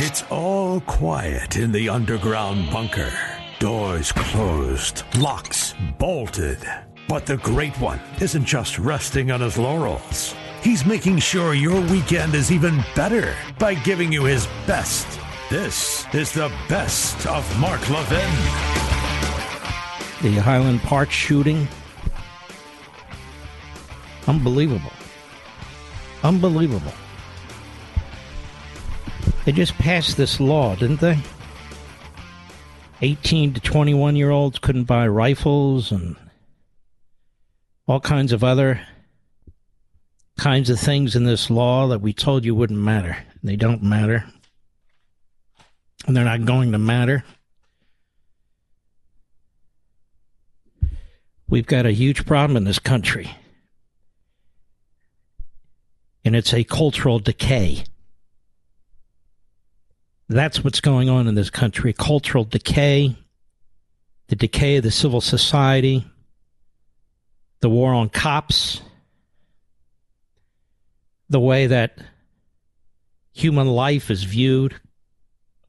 It's all quiet in the underground bunker. Doors closed, locks bolted. But the Great One isn't just resting on his laurels. He's making sure your weekend is even better by giving you his best. This is the best of Mark Levin. The Highland Park shooting. Unbelievable. Unbelievable. They just passed this law, didn't they? 18 to 21 year olds couldn't buy rifles and all kinds of other kinds of things in this law that we told you wouldn't matter. They don't matter. And they're not going to matter. We've got a huge problem in this country. And it's a cultural decay. That's what's going on in this country. Cultural decay, the decay of the civil society, the war on cops, the way that human life is viewed,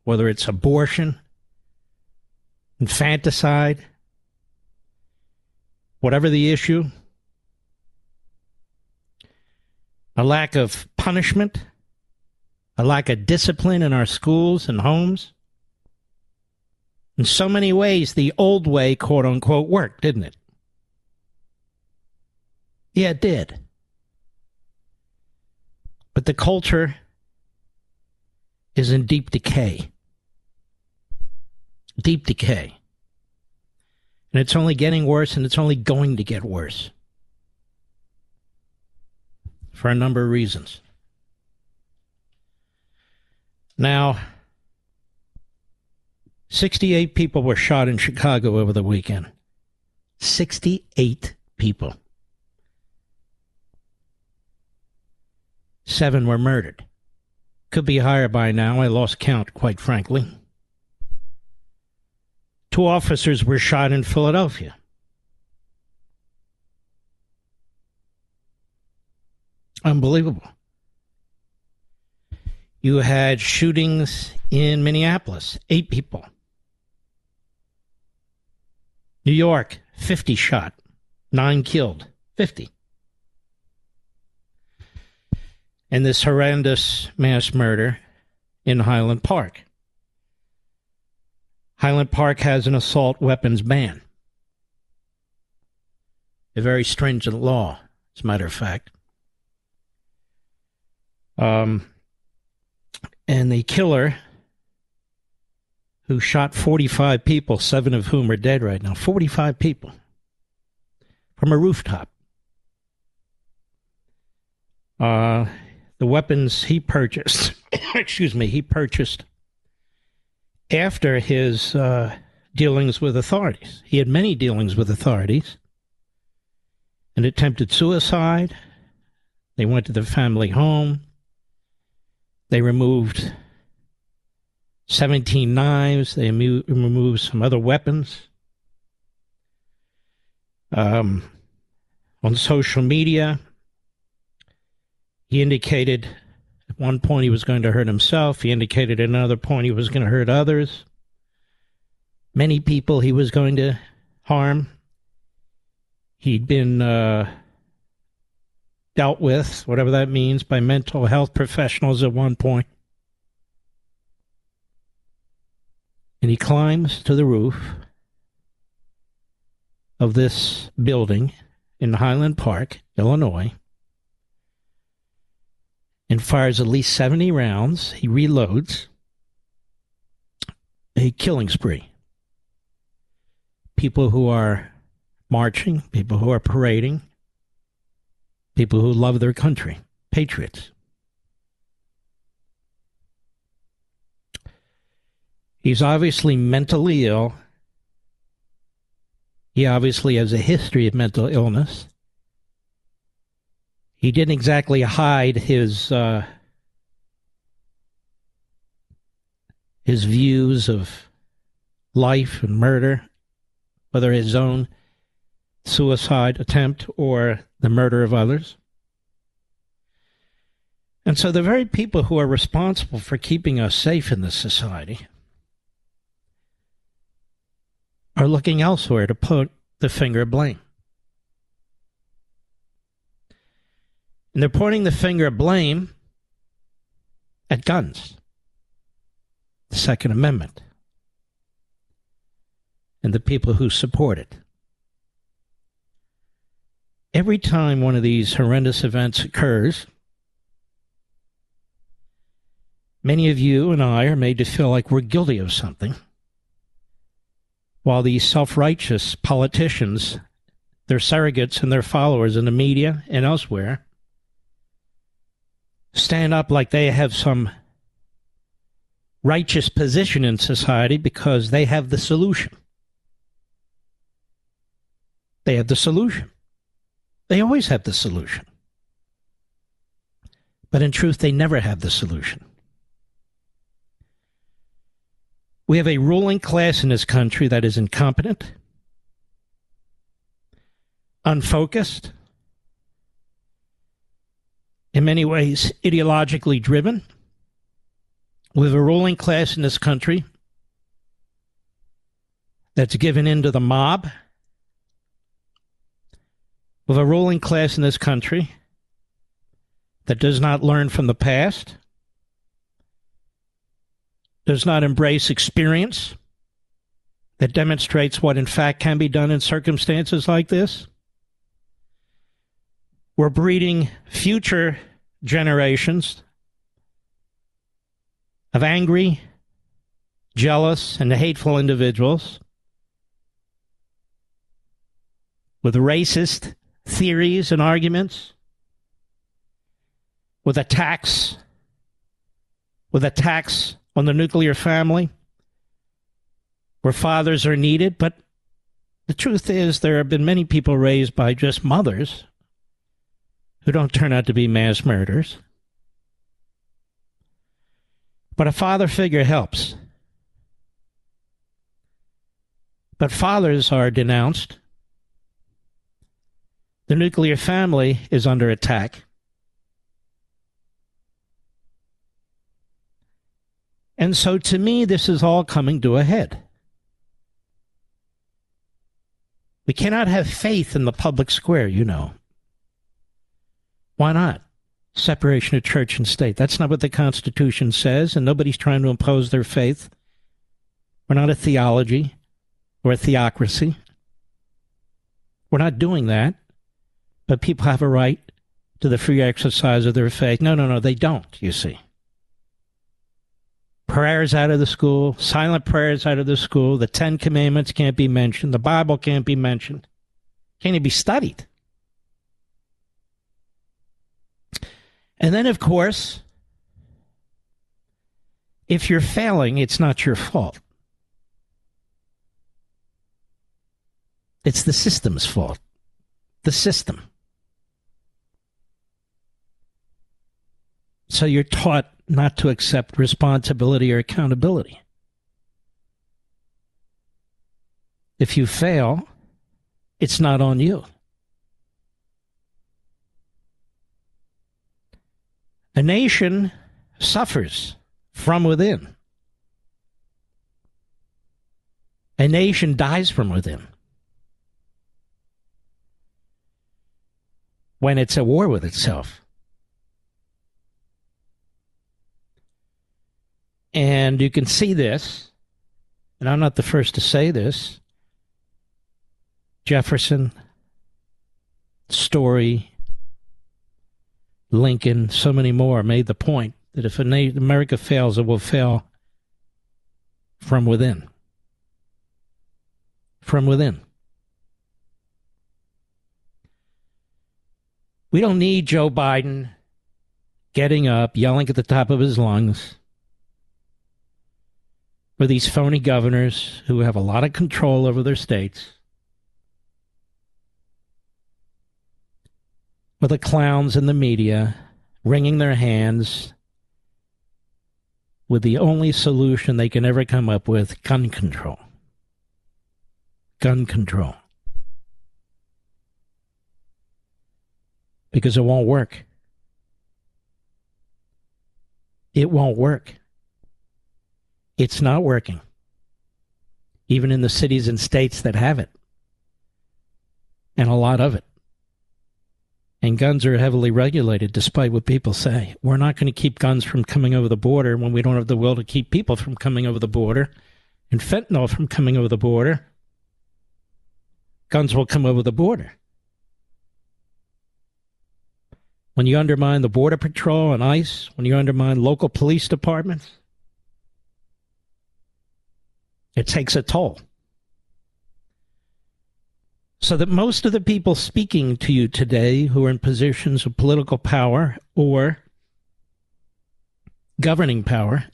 whether it's abortion, infanticide, whatever the issue, a lack of punishment a lack of discipline in our schools and homes. In so many ways, the old way, quote unquote, worked, didn't it? Yeah, it did. But the culture is in deep decay. Deep decay. And it's only getting worse and it's only going to get worse. For a number of reasons. Now, 68 people were shot in Chicago over the weekend. 68 people. Seven were murdered. Could be higher by now. I lost count, quite frankly. Two officers were shot in Philadelphia. Unbelievable. You had shootings in Minneapolis, eight people. New York, 50 shot, nine killed, 50. And this horrendous mass murder in Highland Park. Highland Park has an assault weapons ban. A very stringent law, as a matter of fact. Um, and the killer, who shot 45 people, seven of whom are dead right now, 45 people from a rooftop. Uh, the weapons he purchased, excuse me, he purchased after his uh, dealings with authorities. He had many dealings with authorities. An attempted suicide. They went to the family home. They removed 17 knives. They removed some other weapons. Um, on social media, he indicated at one point he was going to hurt himself. He indicated at another point he was going to hurt others. Many people he was going to harm. He'd been uh, dealt with, whatever that means, by mental health professionals at one point. And he climbs to the roof of this building in Highland Park, Illinois, and fires at least 70 rounds. He reloads a killing spree. People who are marching, people who are parading, people who love their country, patriots. He's obviously mentally ill. He obviously has a history of mental illness. He didn't exactly hide his uh, his views of life and murder, whether his own suicide attempt or the murder of others. And so the very people who are responsible for keeping us safe in this society are looking elsewhere to put the finger of blame. And they're pointing the finger of blame at guns, the Second Amendment, and the people who support it. Every time one of these horrendous events occurs, many of you and I are made to feel like we're guilty of something, while these self righteous politicians, their surrogates, and their followers in the media and elsewhere stand up like they have some righteous position in society because they have the solution. They have the solution. They always have the solution. But in truth, they never have the solution. We have a ruling class in this country that is incompetent, unfocused, in many ways ideologically driven. We have a ruling class in this country that's given in to the mob. Have a ruling class in this country that does not learn from the past, does not embrace experience that demonstrates what in fact can be done in circumstances like this. We're breeding future generations of angry, jealous, and hateful individuals with racist theories and arguments, with attacks, with attacks on the nuclear family, where fathers are needed. But the truth is, there have been many people raised by just mothers who don't turn out to be mass murderers. But a father figure helps. But fathers are denounced. The nuclear family is under attack. And so to me, this is all coming to a head. We cannot have faith in the public square, you know. Why not? Separation of church and state. That's not what the Constitution says, and nobody's trying to impose their faith. We're not a theology or a theocracy. We're not doing that. But people have a right to the free exercise of their faith. No, no, no, they don't, you see. Prayers out of the school, silent prayers out of the school, the Ten Commandments can't be mentioned, the Bible can't be mentioned, can't even be studied. And then, of course, if you're failing, it's not your fault. It's the system's fault. The system. So you're taught not to accept responsibility or accountability. If you fail, it's not on you. A nation suffers from within. A nation dies from within. When it's at war with itself. And you can see this, and I'm not the first to say this. Jefferson, Story, Lincoln, so many more made the point that if America fails, it will fail from within. From within. We don't need Joe Biden getting up, yelling at the top of his lungs, or these phony governors who have a lot of control over their states with the clowns in the media wringing their hands with the only solution they can ever come up with gun control. Gun control. Because it won't work. It won't work. It's not working, even in the cities and states that have it, and a lot of it. And guns are heavily regulated, despite what people say. We're not going to keep guns from coming over the border when we don't have the will to keep people from coming over the border and fentanyl from coming over the border. Guns will come over the border. When you undermine the Border Patrol and ICE, when you undermine local police departments, it takes a toll. So that most of the people speaking to you today who are in positions of political power or governing power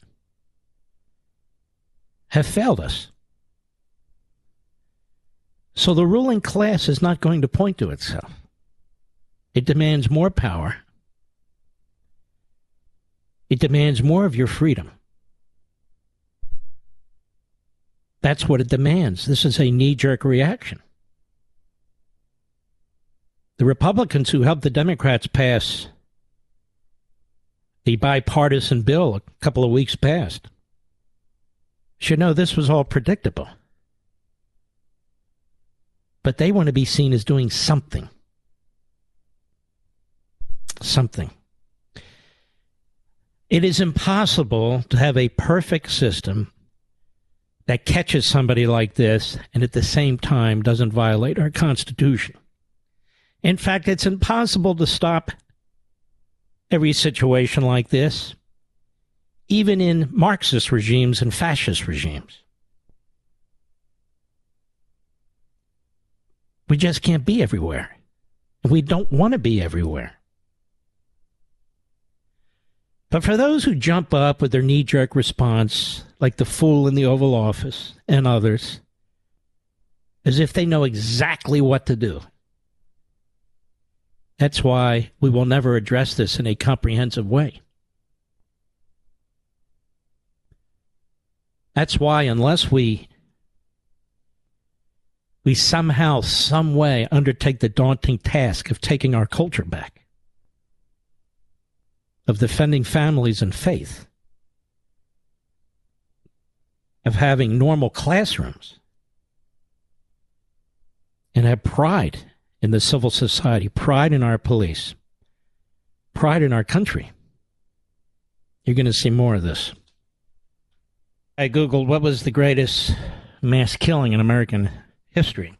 have failed us. So the ruling class is not going to point to itself. It demands more power. It demands more of your freedom. That's what it demands. This is a knee jerk reaction. The Republicans who helped the Democrats pass the bipartisan bill a couple of weeks past should know this was all predictable. But they want to be seen as doing something. Something. It is impossible to have a perfect system that catches somebody like this and at the same time doesn't violate our Constitution. In fact, it's impossible to stop every situation like this, even in Marxist regimes and fascist regimes. We just can't be everywhere. We don't want to be everywhere. But for those who jump up with their knee jerk response, like the fool in the Oval Office and others, as if they know exactly what to do, that's why we will never address this in a comprehensive way. That's why, unless we we somehow, some way undertake the daunting task of taking our culture back, of defending families and faith, of having normal classrooms, and have pride in the civil society, pride in our police, pride in our country. You're going to see more of this. I Googled what was the greatest mass killing in American history.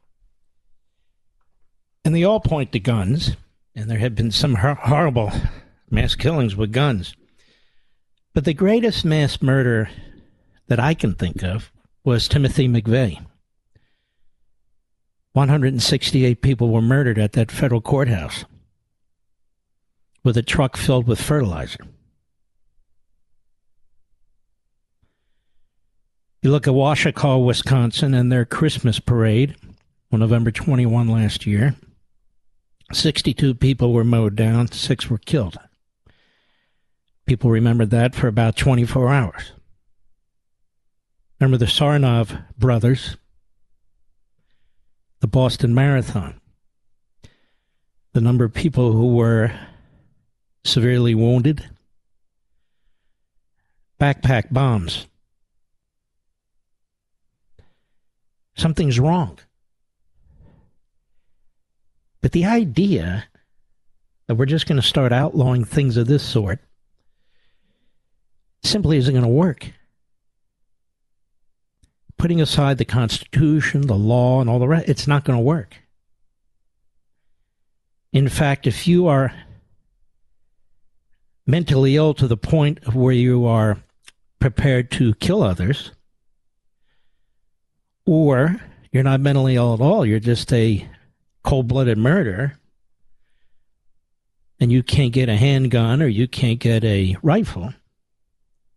And they all point to guns, and there have been some horrible mass killings with guns. But the greatest mass murder that I can think of was Timothy McVeigh. 168 people were murdered at that federal courthouse with a truck filled with fertilizer. You look at Waukesha, Wisconsin, and their Christmas parade on November 21 last year. 62 people were mowed down, six were killed. People remembered that for about 24 hours. Remember the Tsarnaev brothers the Boston Marathon. The number of people who were severely wounded, backpack bombs. Something's wrong. But the idea that we're just going to start outlawing things of this sort simply isn't going to work putting aside the Constitution, the law, and all the rest, it's not going to work. In fact, if you are mentally ill to the point where you are prepared to kill others, or you're not mentally ill at all, you're just a cold blooded murderer, and you can't get a handgun or you can't get a rifle,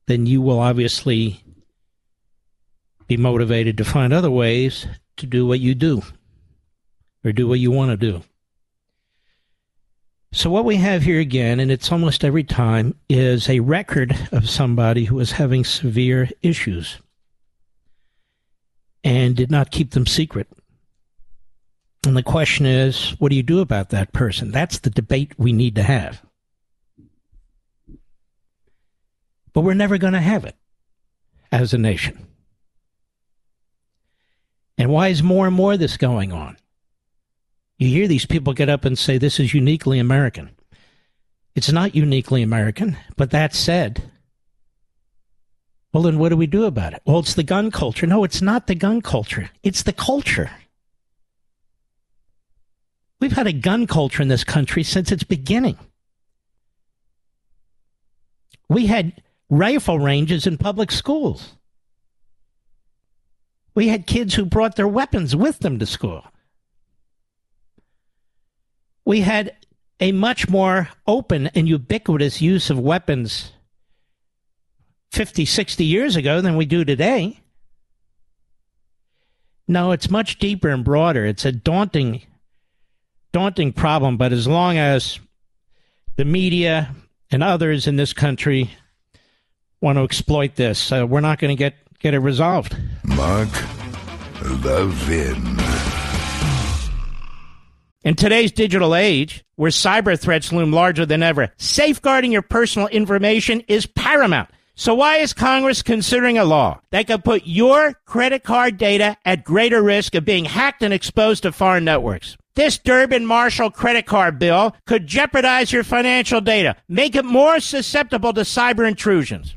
then you will obviously be motivated to find other ways to do what you do or do what you want to do. So, what we have here again, and it's almost every time, is a record of somebody who is having severe issues and did not keep them secret. And the question is, what do you do about that person? That's the debate we need to have. But we're never going to have it as a nation. And why is more and more of this going on? You hear these people get up and say this is uniquely American. It's not uniquely American, but that said, well, then what do we do about it? Well, it's the gun culture. No, it's not the gun culture, it's the culture. We've had a gun culture in this country since its beginning. We had rifle ranges in public schools. We had kids who brought their weapons with them to school. We had a much more open and ubiquitous use of weapons 50, 60 years ago than we do today. No, it's much deeper and broader. It's a daunting, daunting problem. But as long as the media and others in this country want to exploit this, uh, we're not going to get get it resolved. Mark Levin. In today's digital age, where cyber threats loom larger than ever, safeguarding your personal information is paramount. So why is Congress considering a law that could put your credit card data at greater risk of being hacked and exposed to foreign networks? This Durbin Marshall credit card bill could jeopardize your financial data, make it more susceptible to cyber intrusions.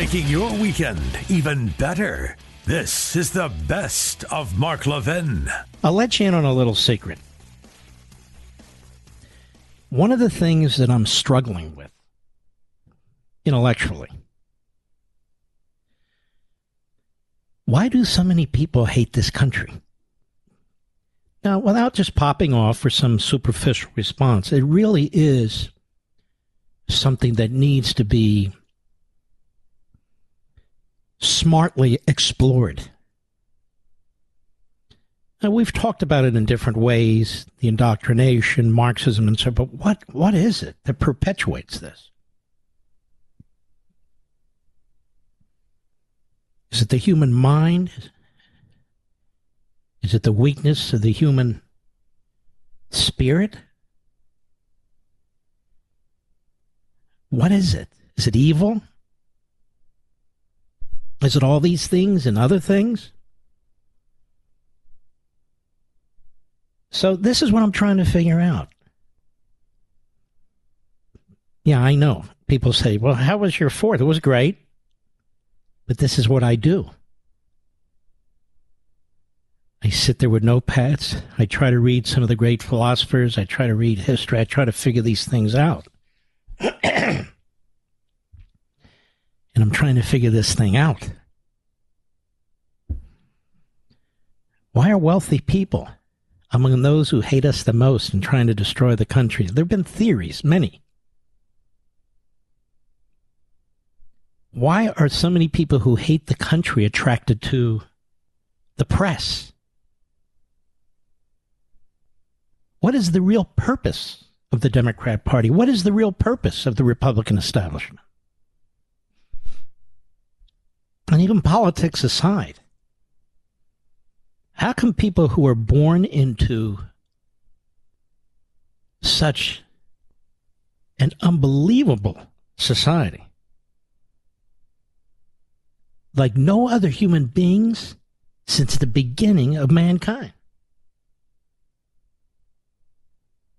Making your weekend even better. This is the best of Mark Levin. I'll let you in on a little secret. One of the things that I'm struggling with intellectually why do so many people hate this country? Now, without just popping off for some superficial response, it really is something that needs to be smartly explored. Now, we've talked about it in different ways, the indoctrination, Marxism, and so, but what, what is it that perpetuates this? Is it the human mind? Is it the weakness of the human spirit? What is it? Is it evil? Is it all these things and other things? So, this is what I'm trying to figure out. Yeah, I know. People say, well, how was your fourth? It was great. But this is what I do. I sit there with notepads. I try to read some of the great philosophers. I try to read history. I try to figure these things out. and I'm trying to figure this thing out. Why are wealthy people among those who hate us the most and trying to destroy the country? There have been theories, many. Why are so many people who hate the country attracted to the press? What is the real purpose of the Democrat Party? What is the real purpose of the Republican establishment? And even politics aside, how come people who are born into such an unbelievable society, like no other human beings since the beginning of mankind,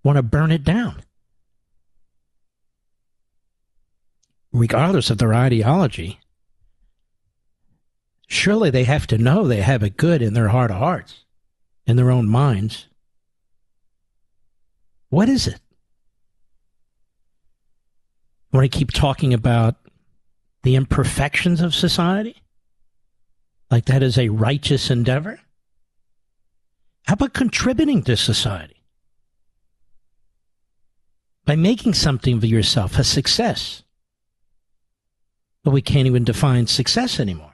want to burn it down? Regardless of their ideology, surely they have to know they have it good in their heart of hearts, in their own minds. What is it? When I keep talking about the imperfections of society? Like that is a righteous endeavor? How about contributing to society? By making something of yourself a success. But we can't even define success anymore.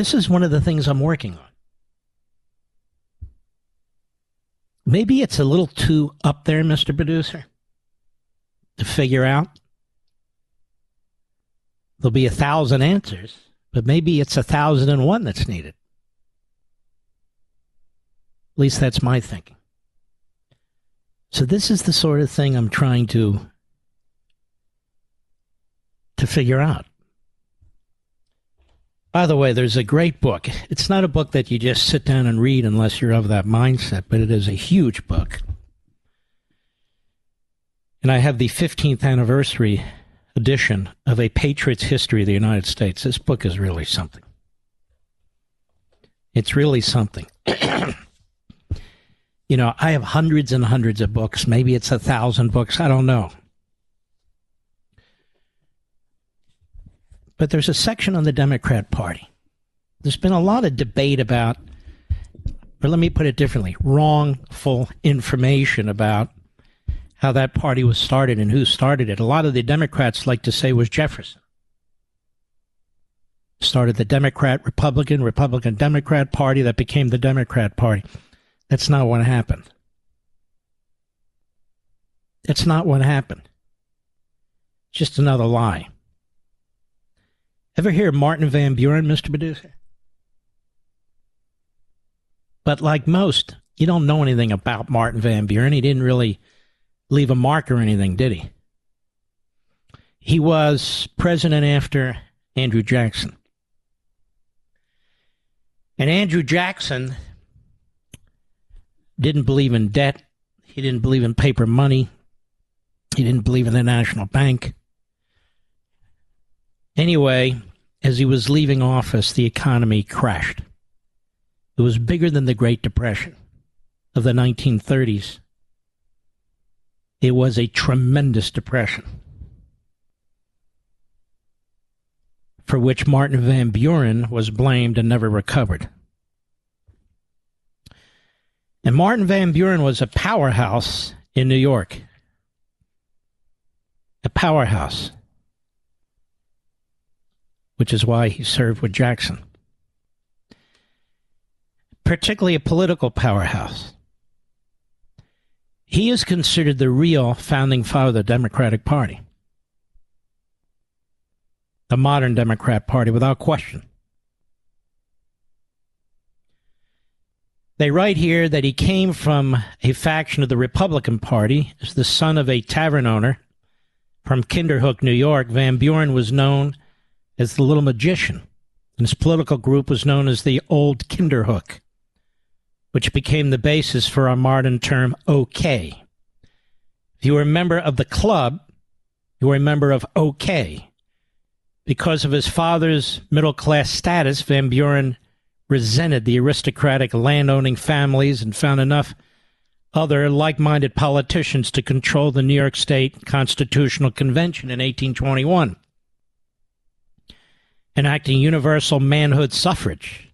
This is one of the things I'm working on. Maybe it's a little too up there, Mr. Producer, to figure out. There'll be a thousand answers, but maybe it's a thousand and one that's needed. At least that's my thinking. So this is the sort of thing I'm trying to to figure out. By the way, there's a great book. It's not a book that you just sit down and read unless you're of that mindset, but it is a huge book. And I have the 15th anniversary edition of A Patriot's History of the United States. This book is really something. It's really something. you know, I have hundreds and hundreds of books. Maybe it's a thousand books. I don't know. But there's a section on the Democrat Party. There's been a lot of debate about, or let me put it differently, wrongful information about how that party was started and who started it. A lot of the Democrats like to say was Jefferson. Started the Democrat, Republican, Republican, Democrat Party that became the Democrat Party. That's not what happened. That's not what happened. Just another lie. Ever hear Martin Van Buren, Mr. Producer? But like most, you don't know anything about Martin Van Buren. He didn't really leave a mark or anything, did he? He was president after Andrew Jackson. And Andrew Jackson didn't believe in debt. He didn't believe in paper money. He didn't believe in the National Bank. Anyway, as he was leaving office, the economy crashed. It was bigger than the Great Depression of the 1930s. It was a tremendous depression for which Martin Van Buren was blamed and never recovered. And Martin Van Buren was a powerhouse in New York. A powerhouse which is why he served with Jackson. Particularly a political powerhouse. He is considered the real founding father of the Democratic Party, the modern Democrat Party, without question. They write here that he came from a faction of the Republican Party as the son of a tavern owner from Kinderhook, New York. Van Buren was known as the Little Magician, and his political group was known as the Old Kinderhook, which became the basis for our modern term OK. If you were a member of the club, you were a member of OK. Because of his father's middle class status, Van Buren resented the aristocratic landowning families and found enough other like minded politicians to control the New York State Constitutional Convention in 1821 enacting universal manhood suffrage.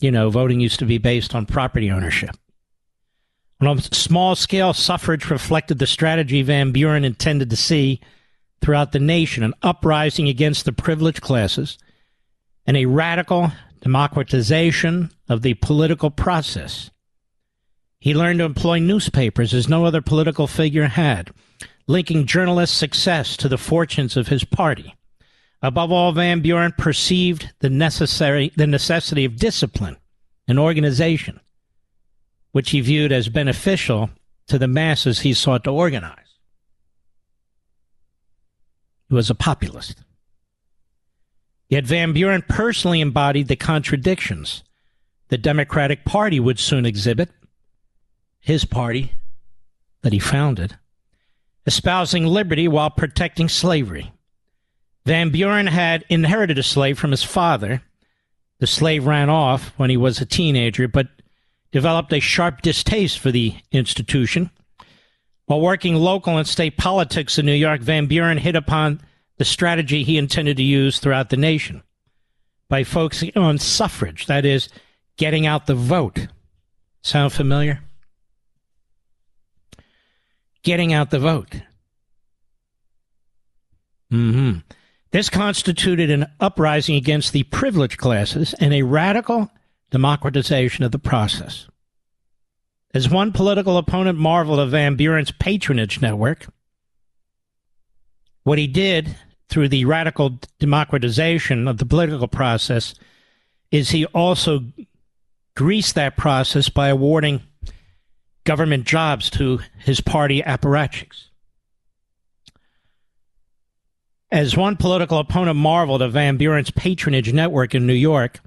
You know, voting used to be based on property ownership. On a small scale, suffrage reflected the strategy Van Buren intended to see throughout the nation an uprising against the privileged classes and a radical democratization of the political process. He learned to employ newspapers as no other political figure had, linking journalists' success to the fortunes of his party. Above all, Van Buren perceived the necessary the necessity of discipline and organization, which he viewed as beneficial to the masses he sought to organize. He was a populist. Yet Van Buren personally embodied the contradictions the Democratic Party would soon exhibit, his party that he founded, espousing liberty while protecting slavery Van Buren had inherited a slave from his father. The slave ran off when he was a teenager, but developed a sharp distaste for the institution, While working local and state politics in New York, Van Buren hit upon the strategy he intended to use throughout the nation by focusing on suffrage, that is, getting out the vote. Sound familiar? Getting out the vote. Mm-hmm. This constituted an uprising against the privileged classes and a radical democratization of the process. As one political opponent marveled of Van Buren's patronage network, what he did through the radical democratization of the political process is he also greased that process by awarding government jobs to his party apparatchiks. As one political opponent marveled at Van Buren's patronage network in New York,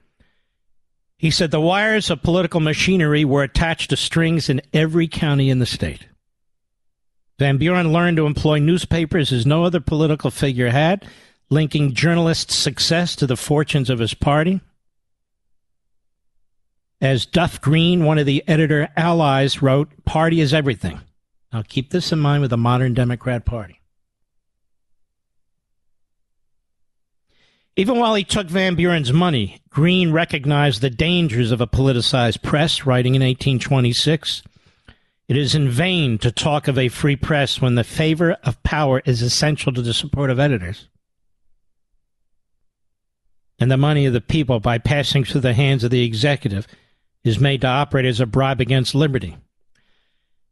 he said the wires of political machinery were attached to strings in every county in the state. Van Buren learned to employ newspapers as no other political figure had, linking journalists' success to the fortunes of his party. As Duff Green, one of the editor allies, wrote, Party is everything. Now keep this in mind with the modern Democrat Party. Even while he took Van Buren's money, Green recognized the dangers of a politicized press, writing in 1826 It is in vain to talk of a free press when the favor of power is essential to the support of editors. And the money of the people, by passing through the hands of the executive, is made to operate as a bribe against liberty.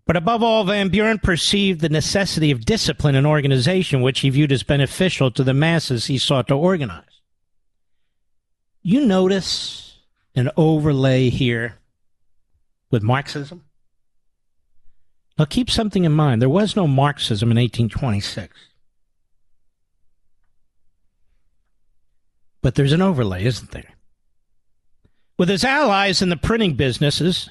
But above all, Van Buren perceived the necessity of discipline and organization, which he viewed as beneficial to the masses he sought to organize you notice an overlay here with Marxism? Now keep something in mind. There was no Marxism in 1826. But there's an overlay, isn't there? With his allies in the printing businesses,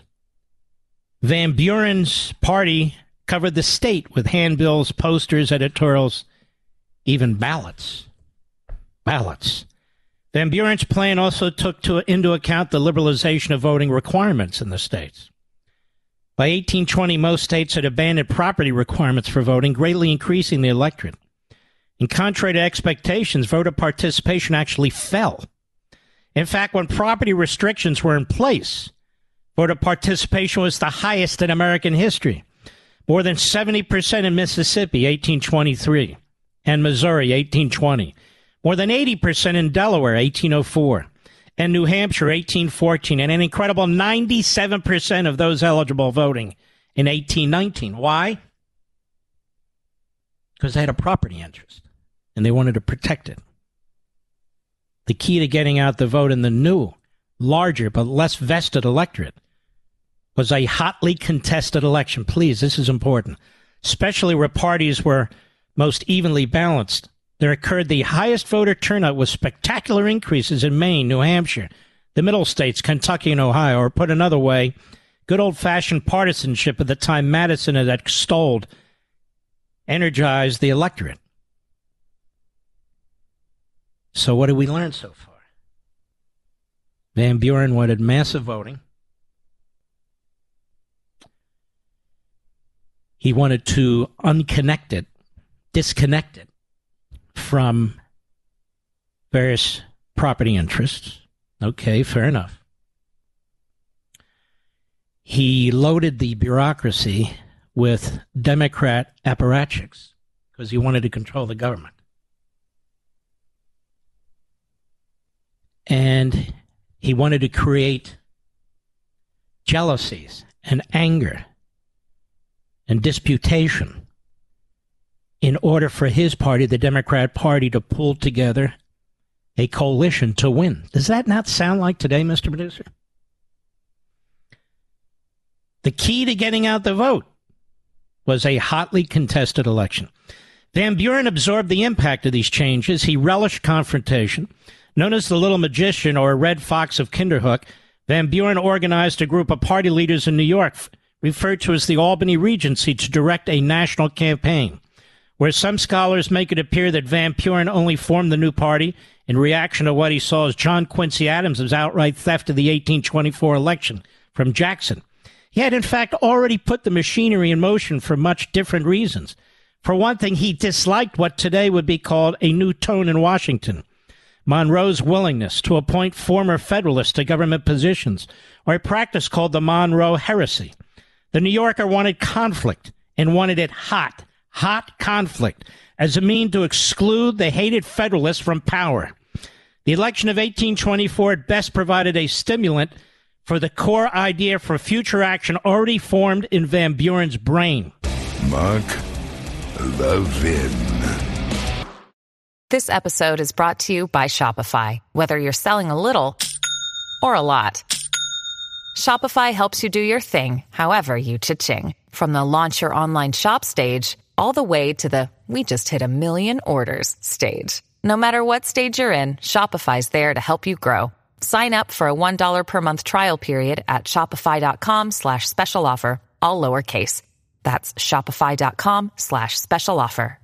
Van Buren's party covered the state with handbills, posters, editorials, even ballots. Ballots. Van Buren's plan also took to, into account the liberalization of voting requirements in the states. By 1820, most states had abandoned property requirements for voting, greatly increasing the electorate. In contrary to expectations, voter participation actually fell. In fact, when property restrictions were in place, voter participation was the highest in American history. More than 70% in Mississippi, 1823, and Missouri, 1820 more than 80% in Delaware, 1804, and New Hampshire, 1814, and an incredible 97% of those eligible voting in 1819. Why? Because they had a property interest and they wanted to protect it. The key to getting out the vote in the new, larger, but less vested electorate was a hotly contested election. Please, this is important, especially where parties were most evenly balanced there occurred the highest voter turnout with spectacular increases in Maine, New Hampshire, the middle states, Kentucky, and Ohio. Or put another way, good old fashioned partisanship at the time Madison had extolled energized the electorate. So, what did we learn so far? Van Buren wanted massive voting. He wanted to unconnect it, disconnect it from various property interests. Okay, fair enough. He loaded the bureaucracy with Democrat apparatchiks because he wanted to control the government. And he wanted to create jealousies and anger and disputation in order for his party, the Democrat Party, to pull together a coalition to win. Does that not sound like today, Mr. Producer? The key to getting out the vote was a hotly contested election. Van Buren absorbed the impact of these changes. He relished confrontation. Known as the Little Magician or Red Fox of Kinderhook, Van Buren organized a group of party leaders in New York, referred to as the Albany Regency, to direct a national campaign where some scholars make it appear that Van Buren only formed the new party in reaction to what he saw as John Quincy Adams' outright theft of the 1824 election from Jackson. He had, in fact, already put the machinery in motion for much different reasons. For one thing, he disliked what today would be called a new tone in Washington. Monroe's willingness to appoint former Federalists to government positions, or a practice called the Monroe Heresy. The New Yorker wanted conflict and wanted it hot, hot conflict as a mean to exclude the hated Federalists from power. The election of 1824 at best provided a stimulant for the core idea for future action already formed in Van Buren's brain. Mark Levin. This episode is brought to you by Shopify. Whether you're selling a little or a lot, Shopify helps you do your thing, however you cha-ching. From the launch your online shop stage, all the way to the we just hit a million orders stage. No matter what stage you're in, Shopify's there to help you grow. Sign up for a $1 per month trial period at shopify.com slash special offer, all lowercase. That's shopify.com slash special offer.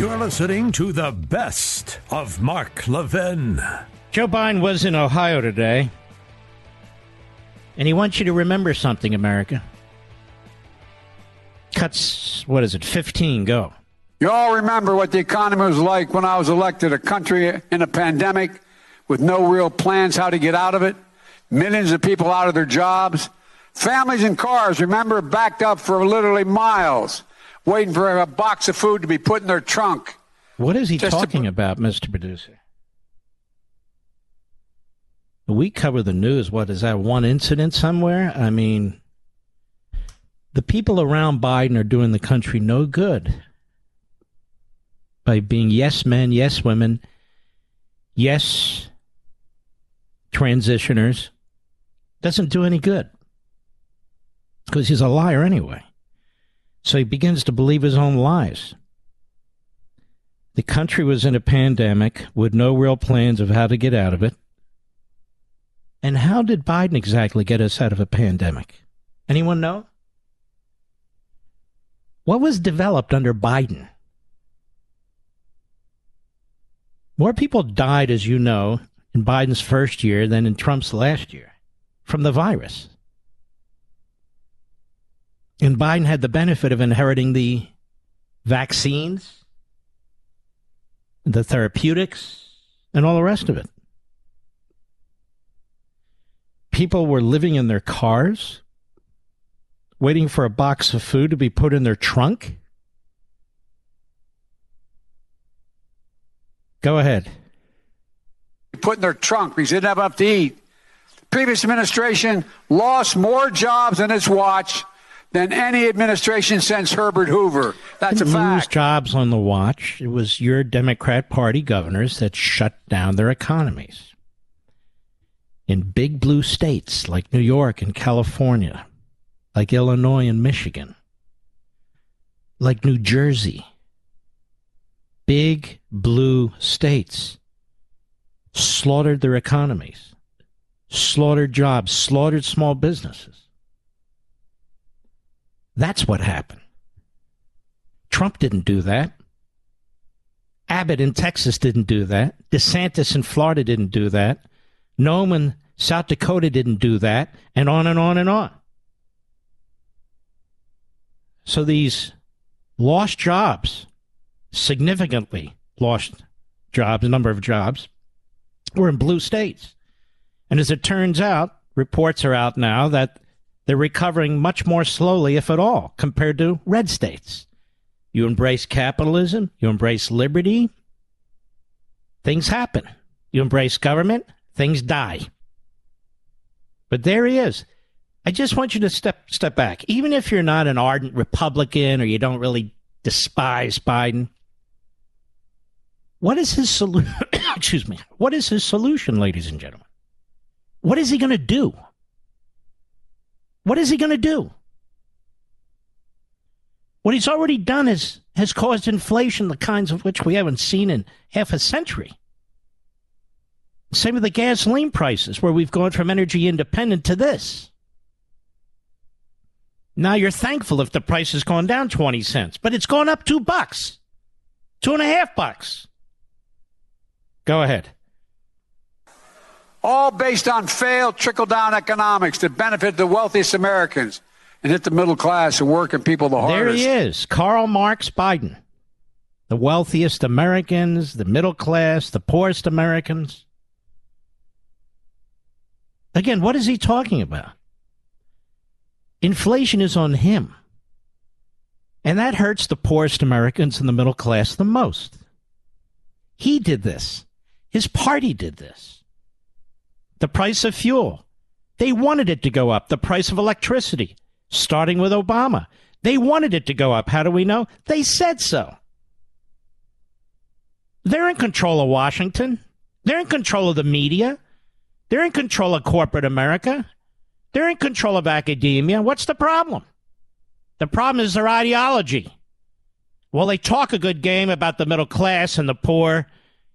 You're listening to the best of Mark Levin. Joe Biden was in Ohio today, and he wants you to remember something, America. Cuts, what is it, 15, go. You all remember what the economy was like when I was elected a country in a pandemic with no real plans how to get out of it, millions of people out of their jobs, families and cars, remember, backed up for literally miles, waiting for a box of food to be put in their trunk. What is he Just talking put- about, Mr. Producer? We cover the news. What is that? One incident somewhere? I mean, the people around Biden are doing the country no good by being yes men, yes women, yes transitioners. Doesn't do any good because he's a liar anyway. So he begins to believe his own lies. The country was in a pandemic with no real plans of how to get out of it. And how did Biden exactly get us out of a pandemic? Anyone know? What was developed under Biden? More people died, as you know, in Biden's first year than in Trump's last year from the virus. And Biden had the benefit of inheriting the vaccines, the therapeutics, and all the rest of it. People were living in their cars, waiting for a box of food to be put in their trunk. Go ahead. Put in their trunk because they didn't have enough to eat. Previous administration lost more jobs in its watch than any administration since Herbert Hoover. That's a Didn't lose fact. jobs on the watch. It was your Democrat Party governors that shut down their economies. In big blue states like New York and California, like Illinois and Michigan, like New Jersey, big blue states slaughtered their economies, slaughtered jobs, slaughtered small businesses. That's what happened. Trump didn't do that. Abbott in Texas didn't do that. DeSantis in Florida didn't do that. Noem in South Dakota didn't do that. And on and on and on. So these lost jobs, significantly lost jobs, number of jobs, were in blue states. And as it turns out, reports are out now that they're recovering much more slowly, if at all, compared to red states. You embrace capitalism, you embrace liberty, things happen. You embrace government, things die. But there he is. I just want you to step step back. Even if you're not an ardent Republican or you don't really despise Biden, what is his solution? Excuse me. What is his solution, ladies and gentlemen? What is he going to do? What is he going to do? What he's already done is has caused inflation, the kinds of which we haven't seen in half a century. Same with the gasoline prices, where we've gone from energy independent to this. Now you're thankful if the price has gone down 20 cents, but it's gone up two bucks, two and a half bucks. Go ahead. all based on failed trickle down economics that benefit the wealthiest Americans and hit the middle class and working people the hardest. There he is, Karl Marx Biden. The wealthiest Americans, the middle class, the poorest Americans. Again, what is he talking about? Inflation is on him. And that hurts the poorest Americans and the middle class the most. He did this. His party did this. The price of fuel. They wanted it to go up. The price of electricity, starting with Obama. They wanted it to go up. How do we know? They said so. They're in control of Washington. They're in control of the media. They're in control of corporate America. They're in control of academia. What's the problem? The problem is their ideology. Well, they talk a good game about the middle class and the poor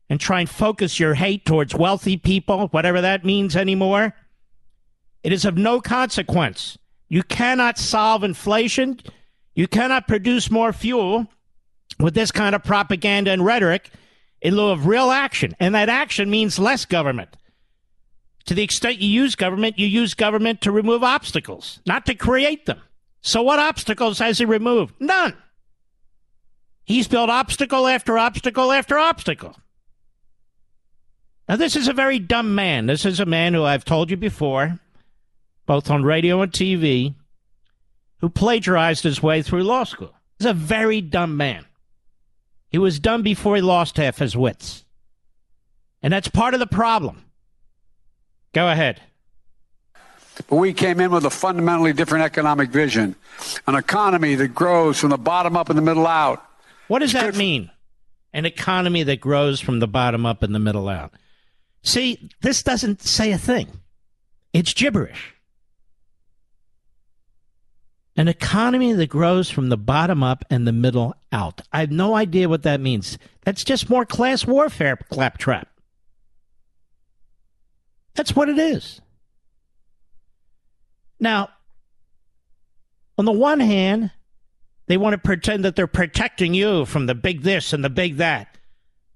and try and focus your hate towards wealthy people, whatever that means anymore. It is of no consequence. You cannot solve inflation. You cannot produce more fuel with this kind of propaganda and rhetoric in lieu of real action. And that action means less government. To the extent you use government, you use government to remove obstacles, not to create them. So, what obstacles has he removed? None. He's built obstacle after obstacle after obstacle. Now, this is a very dumb man. This is a man who I've told you before, both on radio and TV, who plagiarized his way through law school. He's a very dumb man. He was dumb before he lost half his wits. And that's part of the problem. Go ahead. But we came in with a fundamentally different economic vision, an economy that grows from the bottom up and the middle out. What does that mean? An economy that grows from the bottom up and the middle out. See, this doesn't say a thing. It's gibberish. An economy that grows from the bottom up and the middle out. I have no idea what that means. That's just more class warfare claptrap. That's what it is. Now, on the one hand, they want to pretend that they're protecting you from the big this and the big that.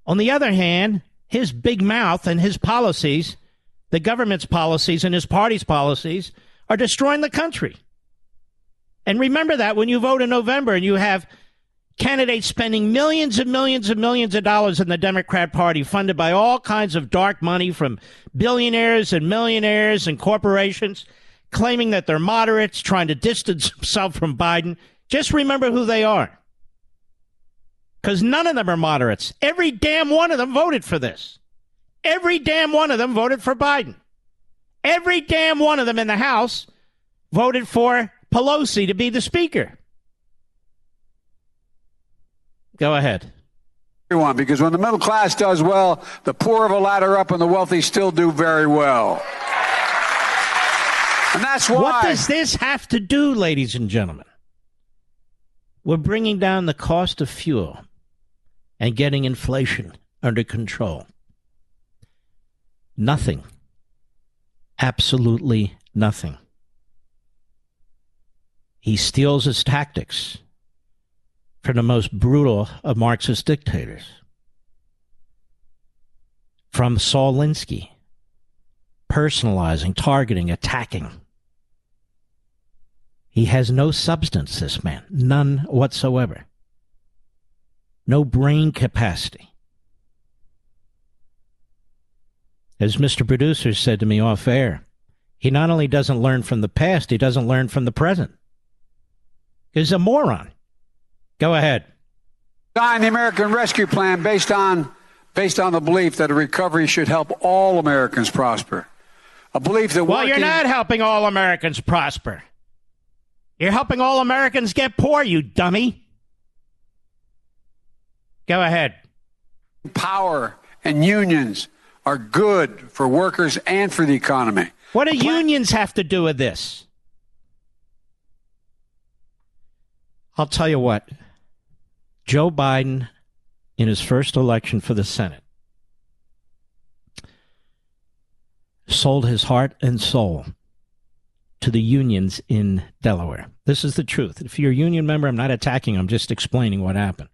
On the other hand, his big mouth and his policies, the government's policies and his party's policies, are destroying the country. And remember that when you vote in November and you have candidates spending millions and millions and millions of dollars in the Democrat Party, funded by all kinds of dark money from billionaires and millionaires and corporations, claiming that they're moderates, trying to distance themselves from Biden. Just remember who they are. Because none of them are moderates. Every damn one of them voted for this. Every damn one of them voted for Biden. Every damn one of them in the House voted for Pelosi to be the Speaker. Go ahead. Everyone, because when the middle class does well, the poor of a ladder up and the wealthy still do very well. And that's why. What does this have to do, ladies and gentlemen? We're bringing down the cost of fuel and getting inflation under control. Nothing. Absolutely nothing. He steals his tactics from the most brutal of Marxist dictators. From Saul Alinsky, personalizing, targeting, attacking. He has no substance, this man, none whatsoever. No brain capacity. As Mr. Producer said to me off air, he not only doesn't learn from the past, he doesn't learn from the present. He's a moron. Go ahead. Sign the American Rescue Plan based on based on the belief that a recovery should help all Americans prosper. A belief that well, working... you're not helping all Americans prosper. You're helping all Americans get poor, you dummy. Go ahead. Power and unions are good for workers and for the economy. What do unions have to do with this? I'll tell you what. Joe Biden, in his first election for the Senate, sold his heart and soul to the unions in Delaware. This is the truth. If you're a union member, I'm not attacking, I'm just explaining what happened.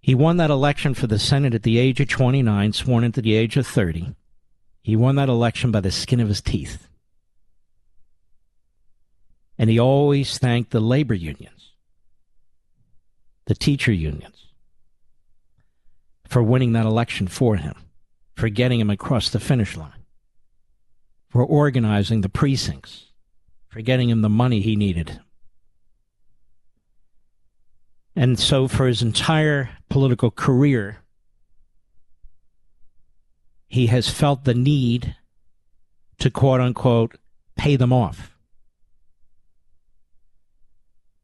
He won that election for the Senate at the age of 29, sworn into the age of 30. He won that election by the skin of his teeth. And he always thanked the labor unions, the teacher unions, for winning that election for him, for getting him across the finish line, for organizing the precincts, for getting him the money he needed. And so, for his entire political career, he has felt the need to quote unquote pay them off.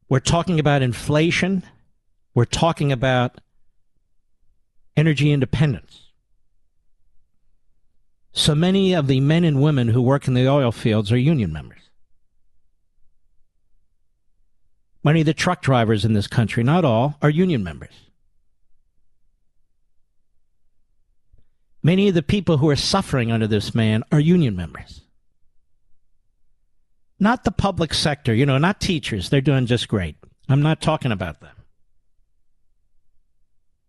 We're talking about inflation. We're talking about energy independence. So many of the men and women who work in the oil fields are union members. Many of the truck drivers in this country, not all, are union members. Many of the people who are suffering under this man are union members. Not the public sector, you know, not teachers. They're doing just great. I'm not talking about them.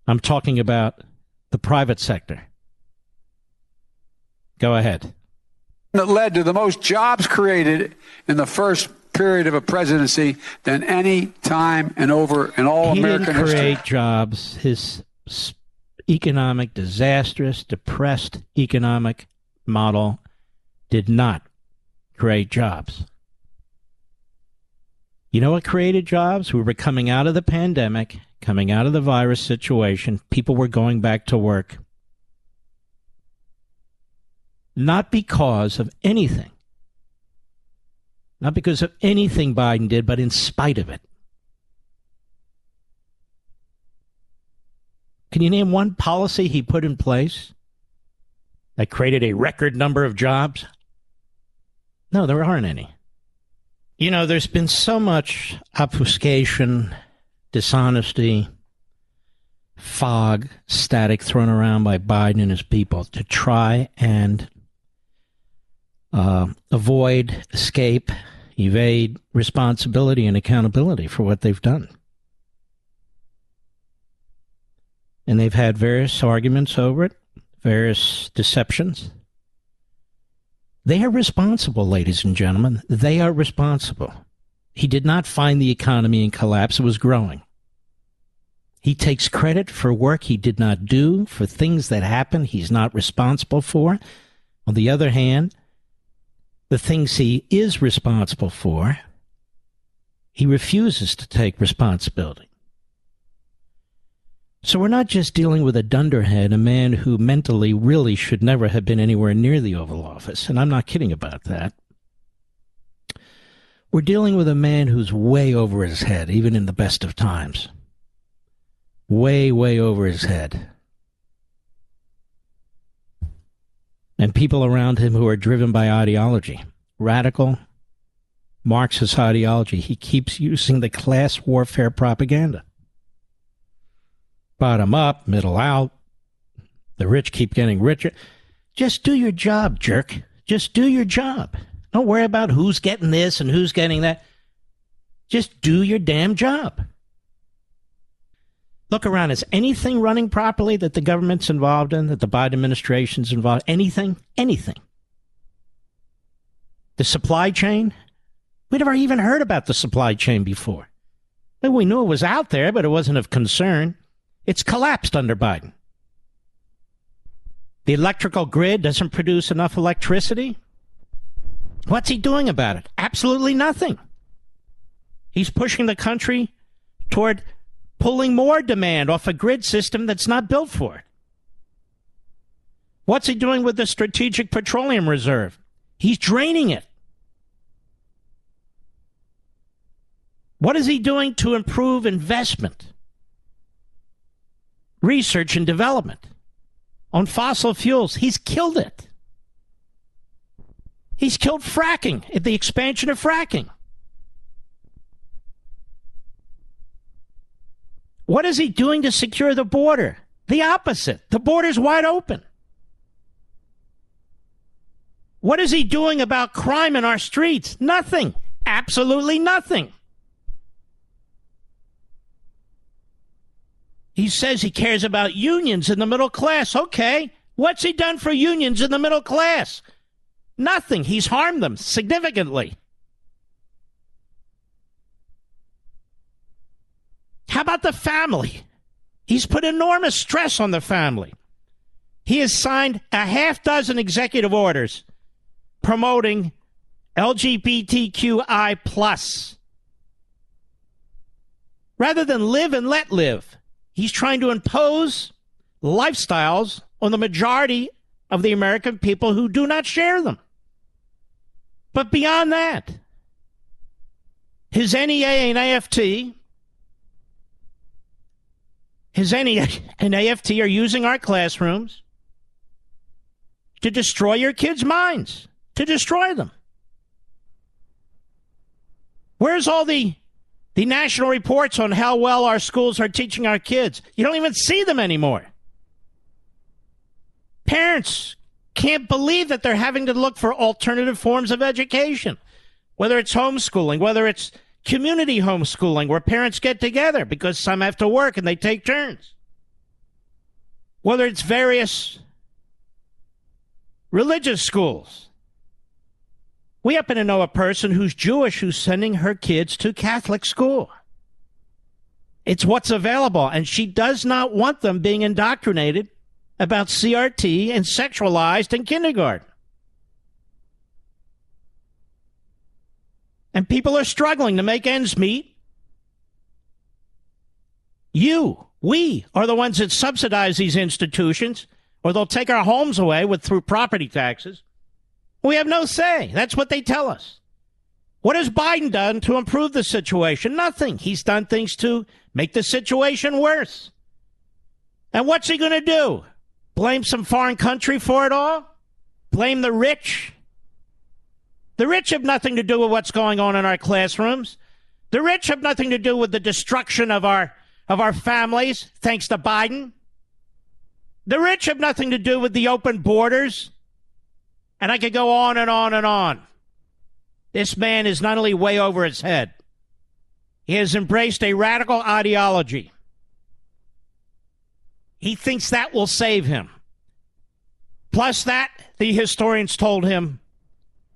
I'm talking about the private sector. Go ahead. That led to the most jobs created in the first period of a presidency than any time and over in all he American didn't create history. jobs. His economic, disastrous, depressed economic model did not create jobs. You know what created jobs? We were coming out of the pandemic, coming out of the virus situation. People were going back to work. Not because of anything. Not because of anything Biden did, but in spite of it. Can you name one policy he put in place that created a record number of jobs? No, there aren't any. You know, there's been so much obfuscation, dishonesty, fog, static thrown around by Biden and his people to try and uh, avoid, escape, evade responsibility and accountability for what they've done. And they've had various arguments over it, various deceptions. They are responsible, ladies and gentlemen. They are responsible. He did not find the economy in collapse, it was growing. He takes credit for work he did not do, for things that happened he's not responsible for. On the other hand, the things he is responsible for, he refuses to take responsibility. So we're not just dealing with a dunderhead, a man who mentally really should never have been anywhere near the Oval Office, and I'm not kidding about that. We're dealing with a man who's way over his head, even in the best of times. Way, way over his head. And people around him who are driven by ideology, radical, Marxist ideology. He keeps using the class warfare propaganda bottom up, middle out. The rich keep getting richer. Just do your job, jerk. Just do your job. Don't worry about who's getting this and who's getting that. Just do your damn job. Look around. Is anything running properly that the government's involved in, that the Biden administration's involved? Anything? Anything? The supply chain? We never even heard about the supply chain before. We knew it was out there, but it wasn't of concern. It's collapsed under Biden. The electrical grid doesn't produce enough electricity. What's he doing about it? Absolutely nothing. He's pushing the country toward pulling more demand off a grid system that's not built for it. What's he doing with the Strategic Petroleum Reserve? He's draining it. What is he doing to improve investment? Research and development on fossil fuels. He's killed it. He's killed fracking, the expansion of fracking. What is he doing to secure the border? The opposite. The border's wide open. What is he doing about crime in our streets? Nothing. Absolutely nothing. He says he cares about unions in the middle class. Okay, What's he done for unions in the middle class? Nothing. He's harmed them significantly. How about the family? He's put enormous stress on the family. He has signed a half dozen executive orders promoting LGBTQI plus. Rather than live and let live, he's trying to impose lifestyles on the majority of the American people who do not share them. But beyond that, his NEA and AFT, his NEA and AFT are using our classrooms to destroy your kids' minds, to destroy them. Where's all the the national reports on how well our schools are teaching our kids? You don't even see them anymore. Parents can't believe that they're having to look for alternative forms of education, whether it's homeschooling, whether it's community homeschooling, where parents get together because some have to work and they take turns, whether it's various religious schools. We happen to know a person who's Jewish who's sending her kids to Catholic school. It's what's available, and she does not want them being indoctrinated about CRT and sexualized in kindergarten. And people are struggling to make ends meet. You, we are the ones that subsidize these institutions, or they'll take our homes away with through property taxes. We have no say. That's what they tell us. What has Biden done to improve the situation? Nothing. He's done things to make the situation worse. And what's he going to do? Blame some foreign country for it all? Blame the rich? The rich have nothing to do with what's going on in our classrooms. The rich have nothing to do with the destruction of our of our families thanks to Biden. The rich have nothing to do with the open borders. And I could go on and on and on. This man is not only way over his head, he has embraced a radical ideology he thinks that will save him. Plus, that, the historians told him,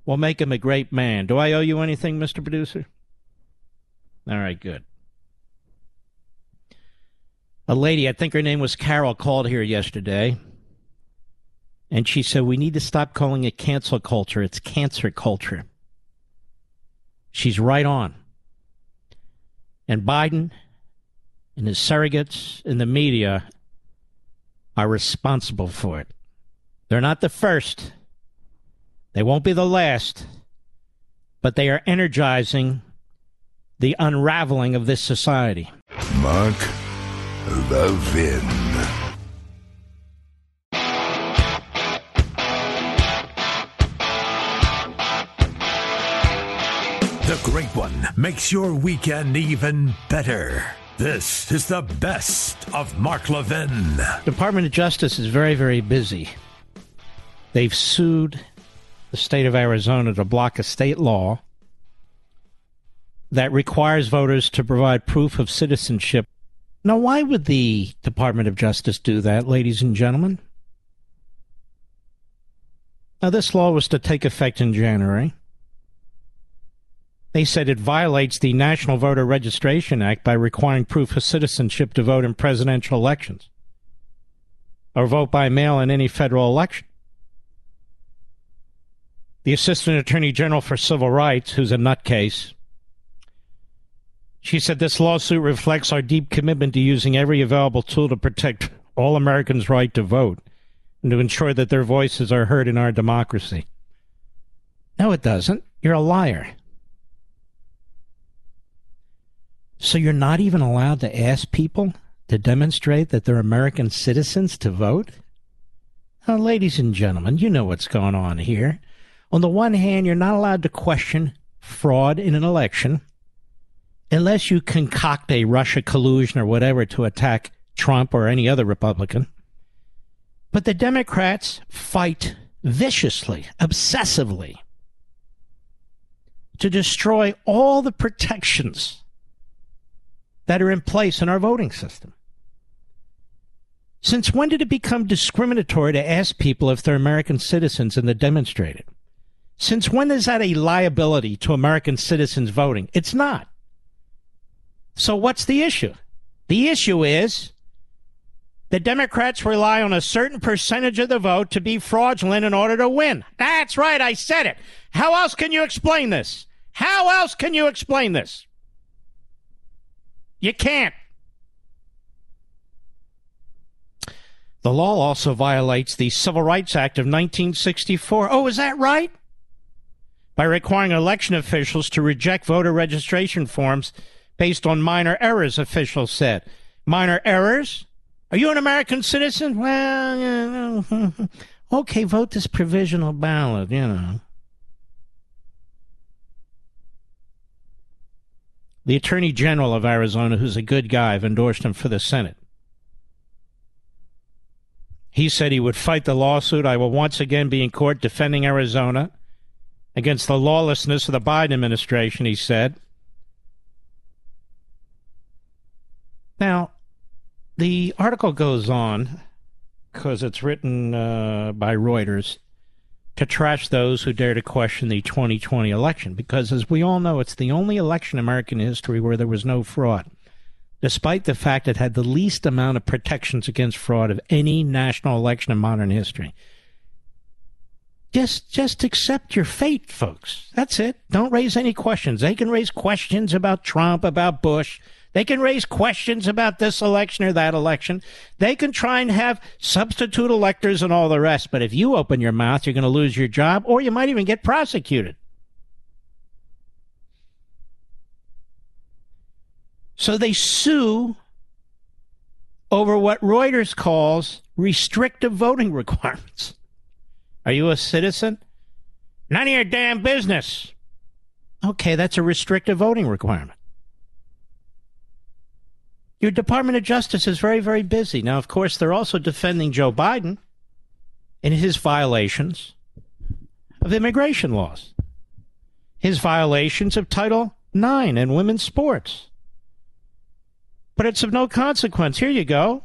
will make him a great man. Do I owe you anything, Mr. Producer? All right, good. A lady, I think her name was Carol, called here yesterday. And she said, We need to stop calling it cancel culture. It's cancer culture. She's right on. And Biden and his surrogates in the media are responsible for it. They're not the first, they won't be the last, but they are energizing the unraveling of this society. Mark Levin. The Great One makes your weekend even better. This is the best of Mark Levin. Department of Justice is very, very busy. They've sued the state of Arizona to block a state law that requires voters to provide proof of citizenship. Now, why would the Department of Justice do that, ladies and gentlemen? Now, this law was to take effect in January. They said it violates the National Voter Registration Act by requiring proof of citizenship to vote in presidential elections or vote by mail in any federal election. The Assistant Attorney General for Civil Rights, who's a nutcase, she said this lawsuit reflects our deep commitment to using every available tool to protect all Americans' right to vote and to ensure that their voices are heard in our democracy. No, it doesn't. You're a liar. So you're not even allowed to ask people to demonstrate that they're American citizens to vote? Now, ladies and gentlemen, you know what's going on here. On the one hand, you're not allowed to question fraud in an election unless you concoct a Russia collusion or whatever to attack Trump or any other Republican. But the Democrats fight viciously, obsessively to destroy all the protections that are in place in our voting system. Since when did it become discriminatory to ask people if they're American citizens and to demonstrate it? Since when is that a liability to American citizens voting? It's not. So what's the issue? The issue is the Democrats rely on a certain percentage of the vote to be fraudulent in order to win. That's right, I said it. How else can you explain this? How else can you explain this? You can't. The law also violates the Civil Rights Act of 1964. Oh, is that right? By requiring election officials to reject voter registration forms based on minor errors, officials said. Minor errors? Are you an American citizen? Well, okay, vote this provisional ballot, you know. The Attorney General of Arizona, who's a good guy, I've endorsed him for the Senate. He said he would fight the lawsuit. I will once again be in court defending Arizona against the lawlessness of the Biden administration, he said. Now, the article goes on, because it's written uh, by Reuters, to trash those who dare to question the 2020 election, because as we all know, it's the only election in American history where there was no fraud despite the fact it had the least amount of protections against fraud of any national election in modern history. Just just accept your fate, folks. That's it. Don't raise any questions. They can raise questions about Trump, about Bush. They can raise questions about this election or that election. They can try and have substitute electors and all the rest. But if you open your mouth, you're going to lose your job or you might even get prosecuted. So they sue over what Reuters calls restrictive voting requirements. Are you a citizen? None of your damn business. Okay, that's a restrictive voting requirement. Your Department of Justice is very, very busy. Now, of course, they're also defending Joe Biden in his violations of immigration laws, his violations of Title IX and women's sports but it's of no consequence. Here you go.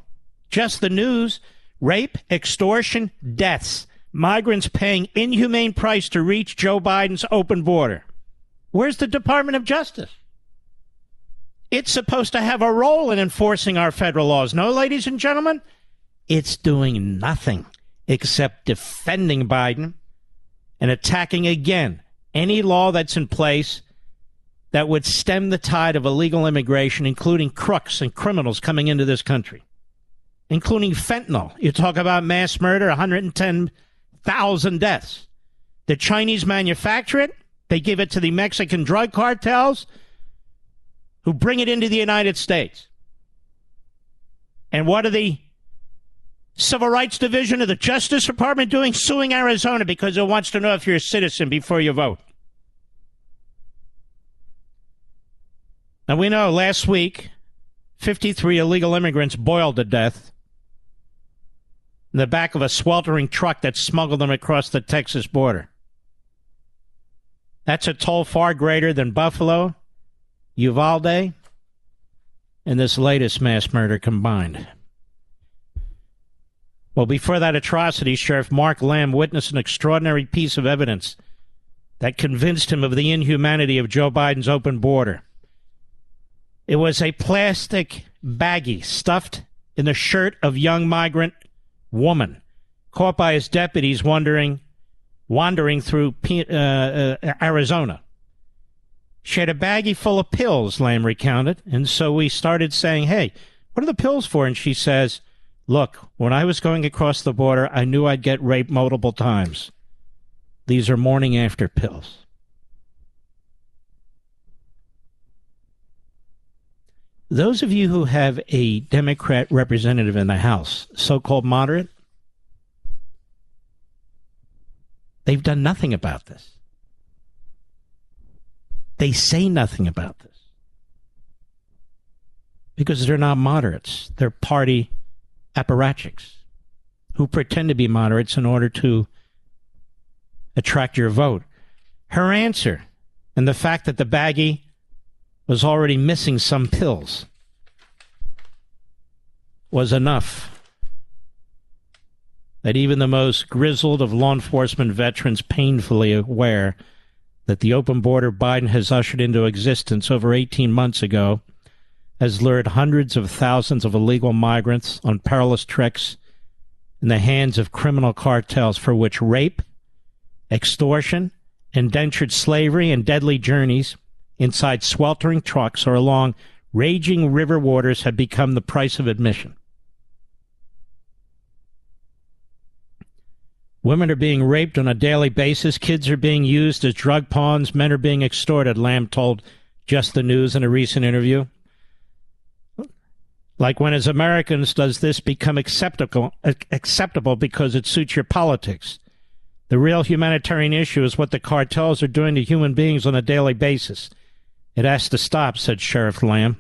Just the news rape, extortion, deaths. Migrants paying inhumane price to reach Joe Biden's open border. Where's the Department of Justice? It's supposed to have a role in enforcing our federal laws. No, ladies and gentlemen, it's doing nothing except defending Biden and attacking again any law that's in place that would stem the tide of illegal immigration, including crooks and criminals coming into this country, including fentanyl. You talk about mass murder, 110,000 deaths. The Chinese manufacture it, they give it to the Mexican drug cartels who bring it into the United States. And what are the Civil Rights Division of the Justice Department doing? Suing Arizona because it wants to know if you're a citizen before you vote. Now, we know last week 53 illegal immigrants boiled to death in the back of a sweltering truck that smuggled them across the Texas border. That's a toll far greater than Buffalo, Uvalde, and this latest mass murder combined. Well, before that atrocity, Sheriff Mark Lamb witnessed an extraordinary piece of evidence that convinced him of the inhumanity of Joe Biden's open border. It was a plastic baggie stuffed in the shirt of young migrant woman caught by his deputies wandering wandering through uh, uh, Arizona. She had a baggie full of pills, Lamb recounted, and so we started saying, "Hey, what are the pills for?" And she says, "Look, when I was going across the border, I knew I'd get raped multiple times. These are morning after pills." those of you who have a Democrat representative in the House, so called moderate, they've done nothing about this. They say nothing about this because they're not moderates. They're party apparatchiks who pretend to be moderates in order to attract your vote. Her answer and the fact that the baggie was already missing some pills was enough that even the most grizzled of law enforcement veterans painfully aware that the open border Biden has ushered into existence over 18 months ago has lured hundreds of thousands of illegal migrants on perilous treks in the hands of criminal cartels for which rape, extortion, indentured slavery, and deadly journeys inside sweltering trucks or along raging river waters have become the price of admission. Women are being raped on a daily basis. Kids are being used as drug pawns. Men are being extorted, Lamb told Just the News in a recent interview. Like when, as Americans, does this become acceptable, acceptable because it suits your politics? The real humanitarian issue is what the cartels are doing to human beings on a daily basis. It has to stop, said Sheriff Lamb.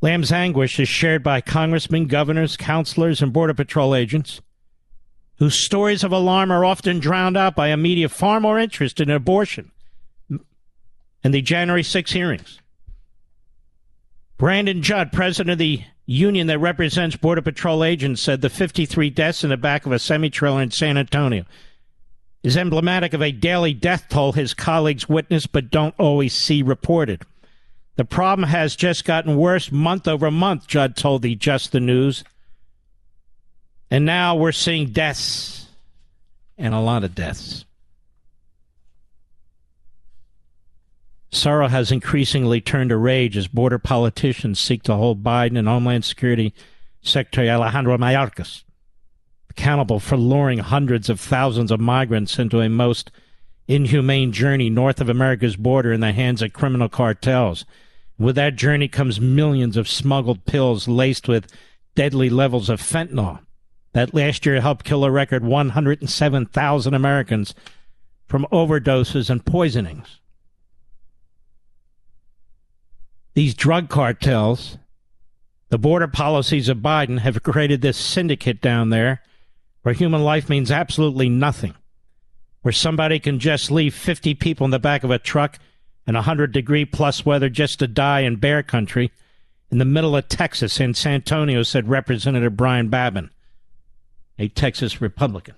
Lamb's anguish is shared by congressmen, governors, counselors, and Border Patrol agents whose stories of alarm are often drowned out by a media far more interested in abortion and the January 6 hearings. Brandon Judd, president of the union that represents Border Patrol agents, said the 53 deaths in the back of a semi trailer in San Antonio is emblematic of a daily death toll his colleagues witness but don't always see reported. The problem has just gotten worse month over month, Judd told the Just the News. And now we're seeing deaths and a lot of deaths. Sorrow has increasingly turned to rage as border politicians seek to hold Biden and Homeland Security Secretary Alejandro Mayorkas accountable for luring hundreds of thousands of migrants into a most inhumane journey north of America's border in the hands of criminal cartels. With that journey comes millions of smuggled pills laced with deadly levels of fentanyl that last year helped kill a record 107,000 Americans from overdoses and poisonings. These drug cartels, the border policies of Biden, have created this syndicate down there where human life means absolutely nothing, where somebody can just leave 50 people in the back of a truck in 100 degree plus weather just to die in bear country in the middle of Texas in San Antonio, said Representative Brian Babin a Texas Republican.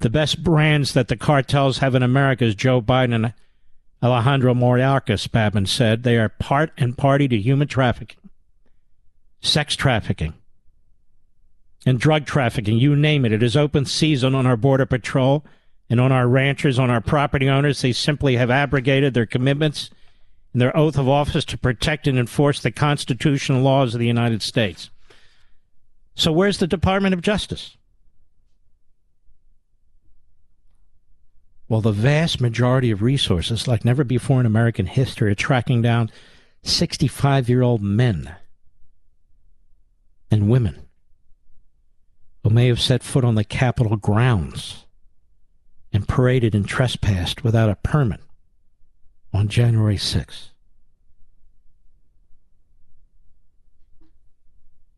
The best brands that the cartels have in America is Joe Biden and Alejandro Mayorkas, Babin said. They are part and party to human trafficking, sex trafficking, and drug trafficking. You name it. It is open season on our Border Patrol and on our ranchers, on our property owners. They simply have abrogated their commitments their oath of office to protect and enforce the constitutional laws of the United States. So, where's the Department of Justice? Well, the vast majority of resources, like never before in American history, are tracking down 65 year old men and women who may have set foot on the Capitol grounds and paraded and trespassed without a permit on January 6th.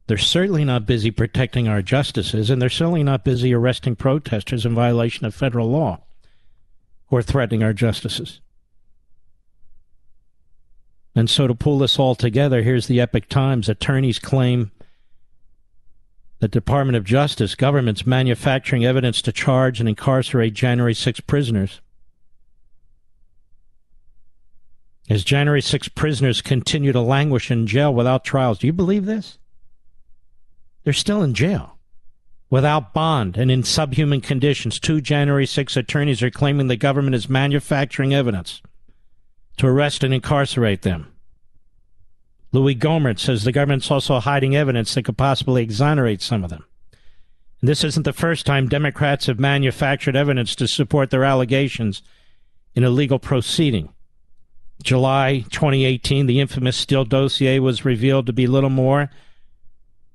They're certainly not busy protecting our justices, and they're certainly not busy arresting protesters in violation of federal law or threatening our justices. And so, to pull this all together, here's the Epoch Times. Attorneys claim the Department of Justice, government's manufacturing evidence to charge and incarcerate January 6 prisoners. As January 6 prisoners continue to languish in jail without trials. Do you believe this? They're still in jail without bond and in subhuman conditions. Two January 6 attorneys are claiming the government is manufacturing evidence to arrest and incarcerate them. Louis Gohmert says the government's also hiding evidence that could possibly exonerate some of them. And this isn't the first time Democrats have manufactured evidence to support their allegations in a legal proceeding. July 2018, the infamous Steele dossier was revealed to be little more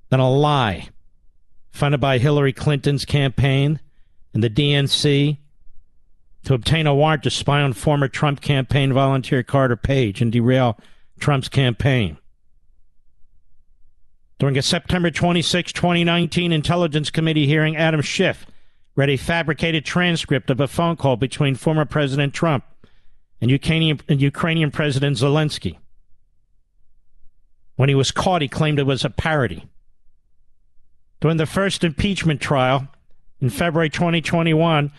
than a lie funded by Hillary Clinton's campaign and the DNC to obtain a warrant to spy on former Trump campaign volunteer Carter Page and derail Trump's campaign. During a September 26, 2019 Intelligence Committee hearing, Adam Schiff read a fabricated transcript of a phone call between former President Trump and Ukrainian, and Ukrainian President Zelensky. When he was caught, he claimed it was a parody. During the first impeachment trial in February 2021,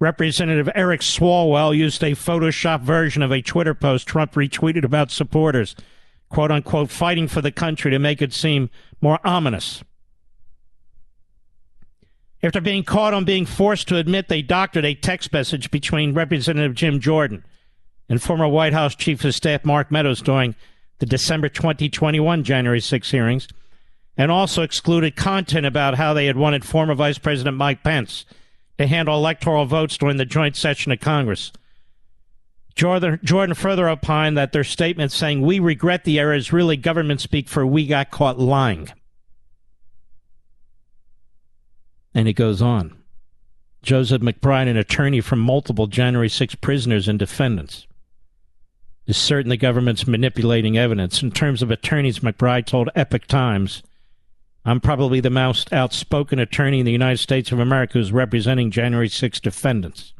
Representative Eric Swalwell used a Photoshop version of a Twitter post Trump retweeted about supporters, quote unquote, fighting for the country to make it seem more ominous. After being caught on being forced to admit they doctored a text message between Representative Jim Jordan and former White House Chief of Staff Mark Meadows during the December 2021 January 6 hearings, and also excluded content about how they had wanted former Vice President Mike Pence to handle electoral votes during the joint session of Congress. Jordan, Jordan further opined that their statement saying, We regret the error is really government speak for we got caught lying. And it goes on. Joseph McBride, an attorney for multiple January 6 prisoners and defendants, is certain the government's manipulating evidence. In terms of attorneys, McBride told Epoch Times, I'm probably the most outspoken attorney in the United States of America who's representing January 6 defendants.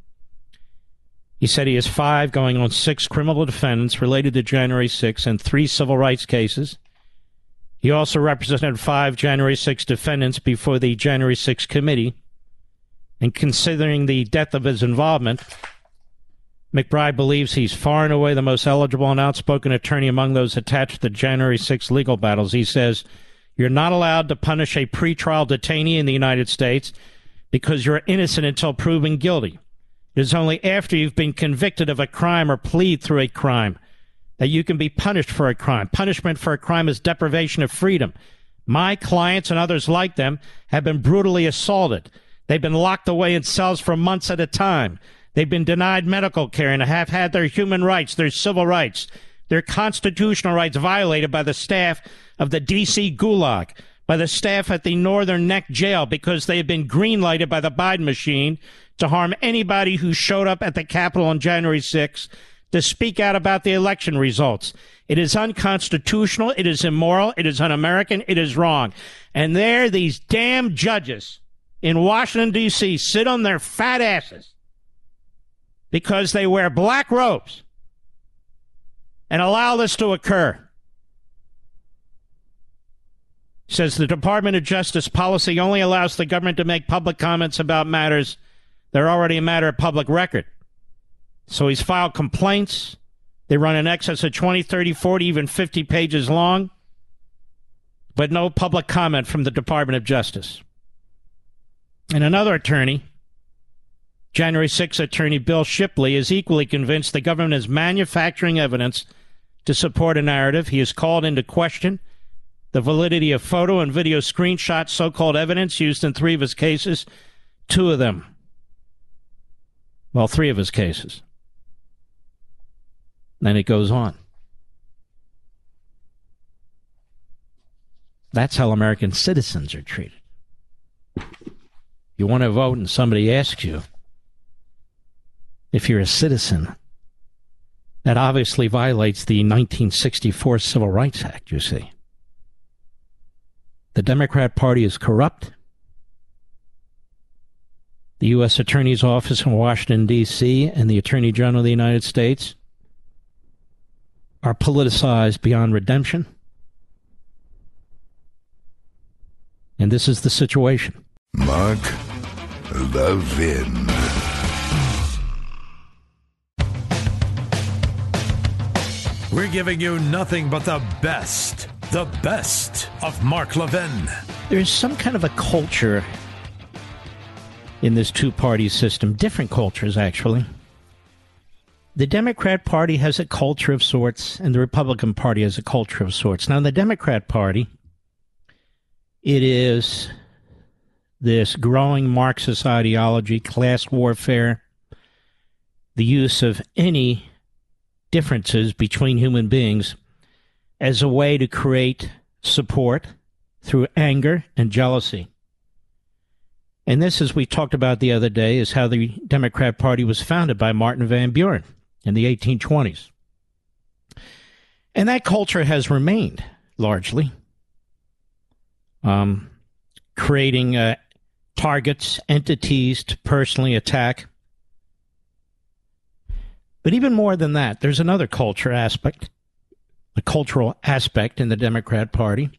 He said he has five, going on six criminal defendants related to January 6 and three civil rights cases. He also represented five January 6 defendants before the January 6 committee. And considering the depth of his involvement, McBride believes he's far and away the most eligible and outspoken attorney among those attached to the January 6 legal battles. He says, You're not allowed to punish a pretrial detainee in the United States because you're innocent until proven guilty. It is only after you've been convicted of a crime or plead through a crime that you can be punished for a crime. Punishment for a crime is deprivation of freedom. My clients and others like them have been brutally assaulted. They've been locked away in cells for months at a time. They've been denied medical care and have had their human rights, their civil rights, their constitutional rights violated by the staff of the D.C. Gulag, by the staff at the Northern Neck Jail because they have been greenlighted by the Biden machine to harm anybody who showed up at the Capitol on January 6 to speak out about the election results. It is unconstitutional. It is immoral. It is un American. It is wrong. And there, these damn judges in Washington, D.C. sit on their fat asses because they wear black robes and allow this to occur. Says the Department of Justice policy only allows the government to make public comments about matters that are already a matter of public record. So he's filed complaints. They run in excess of 20, 30, 40, even 50 pages long, but no public comment from the Department of Justice. And another attorney, January 6 attorney Bill Shipley, is equally convinced the government is manufacturing evidence to support a narrative. He has called into question the validity of photo and video screenshots, so called evidence used in three of his cases, two of them. Well, three of his cases. Then it goes on. That's how American citizens are treated. You want to vote and somebody asks you if you're a citizen. That obviously violates the 1964 Civil Rights Act, you see. The Democrat Party is corrupt. The U.S. Attorney's Office in Washington, D.C., and the Attorney General of the United States are politicized beyond redemption. And this is the situation. Mark Levin. We're giving you nothing but the best, the best of Mark Levin. There's some kind of a culture in this two party system, different cultures, actually the Democrat Party has a culture of sorts, and the Republican Party has a culture of sorts. Now, in the Democrat Party, it is this growing Marxist ideology, class warfare, the use of any differences between human beings as a way to create support through anger and jealousy. And this, as we talked about the other day, is how the Democrat Party was founded by Martin Van Buren in the 1820s. And that culture has remained largely, um, creating uh, targets, entities to personally attack. But even more than that, there's another culture aspect, a cultural aspect in the Democrat Party.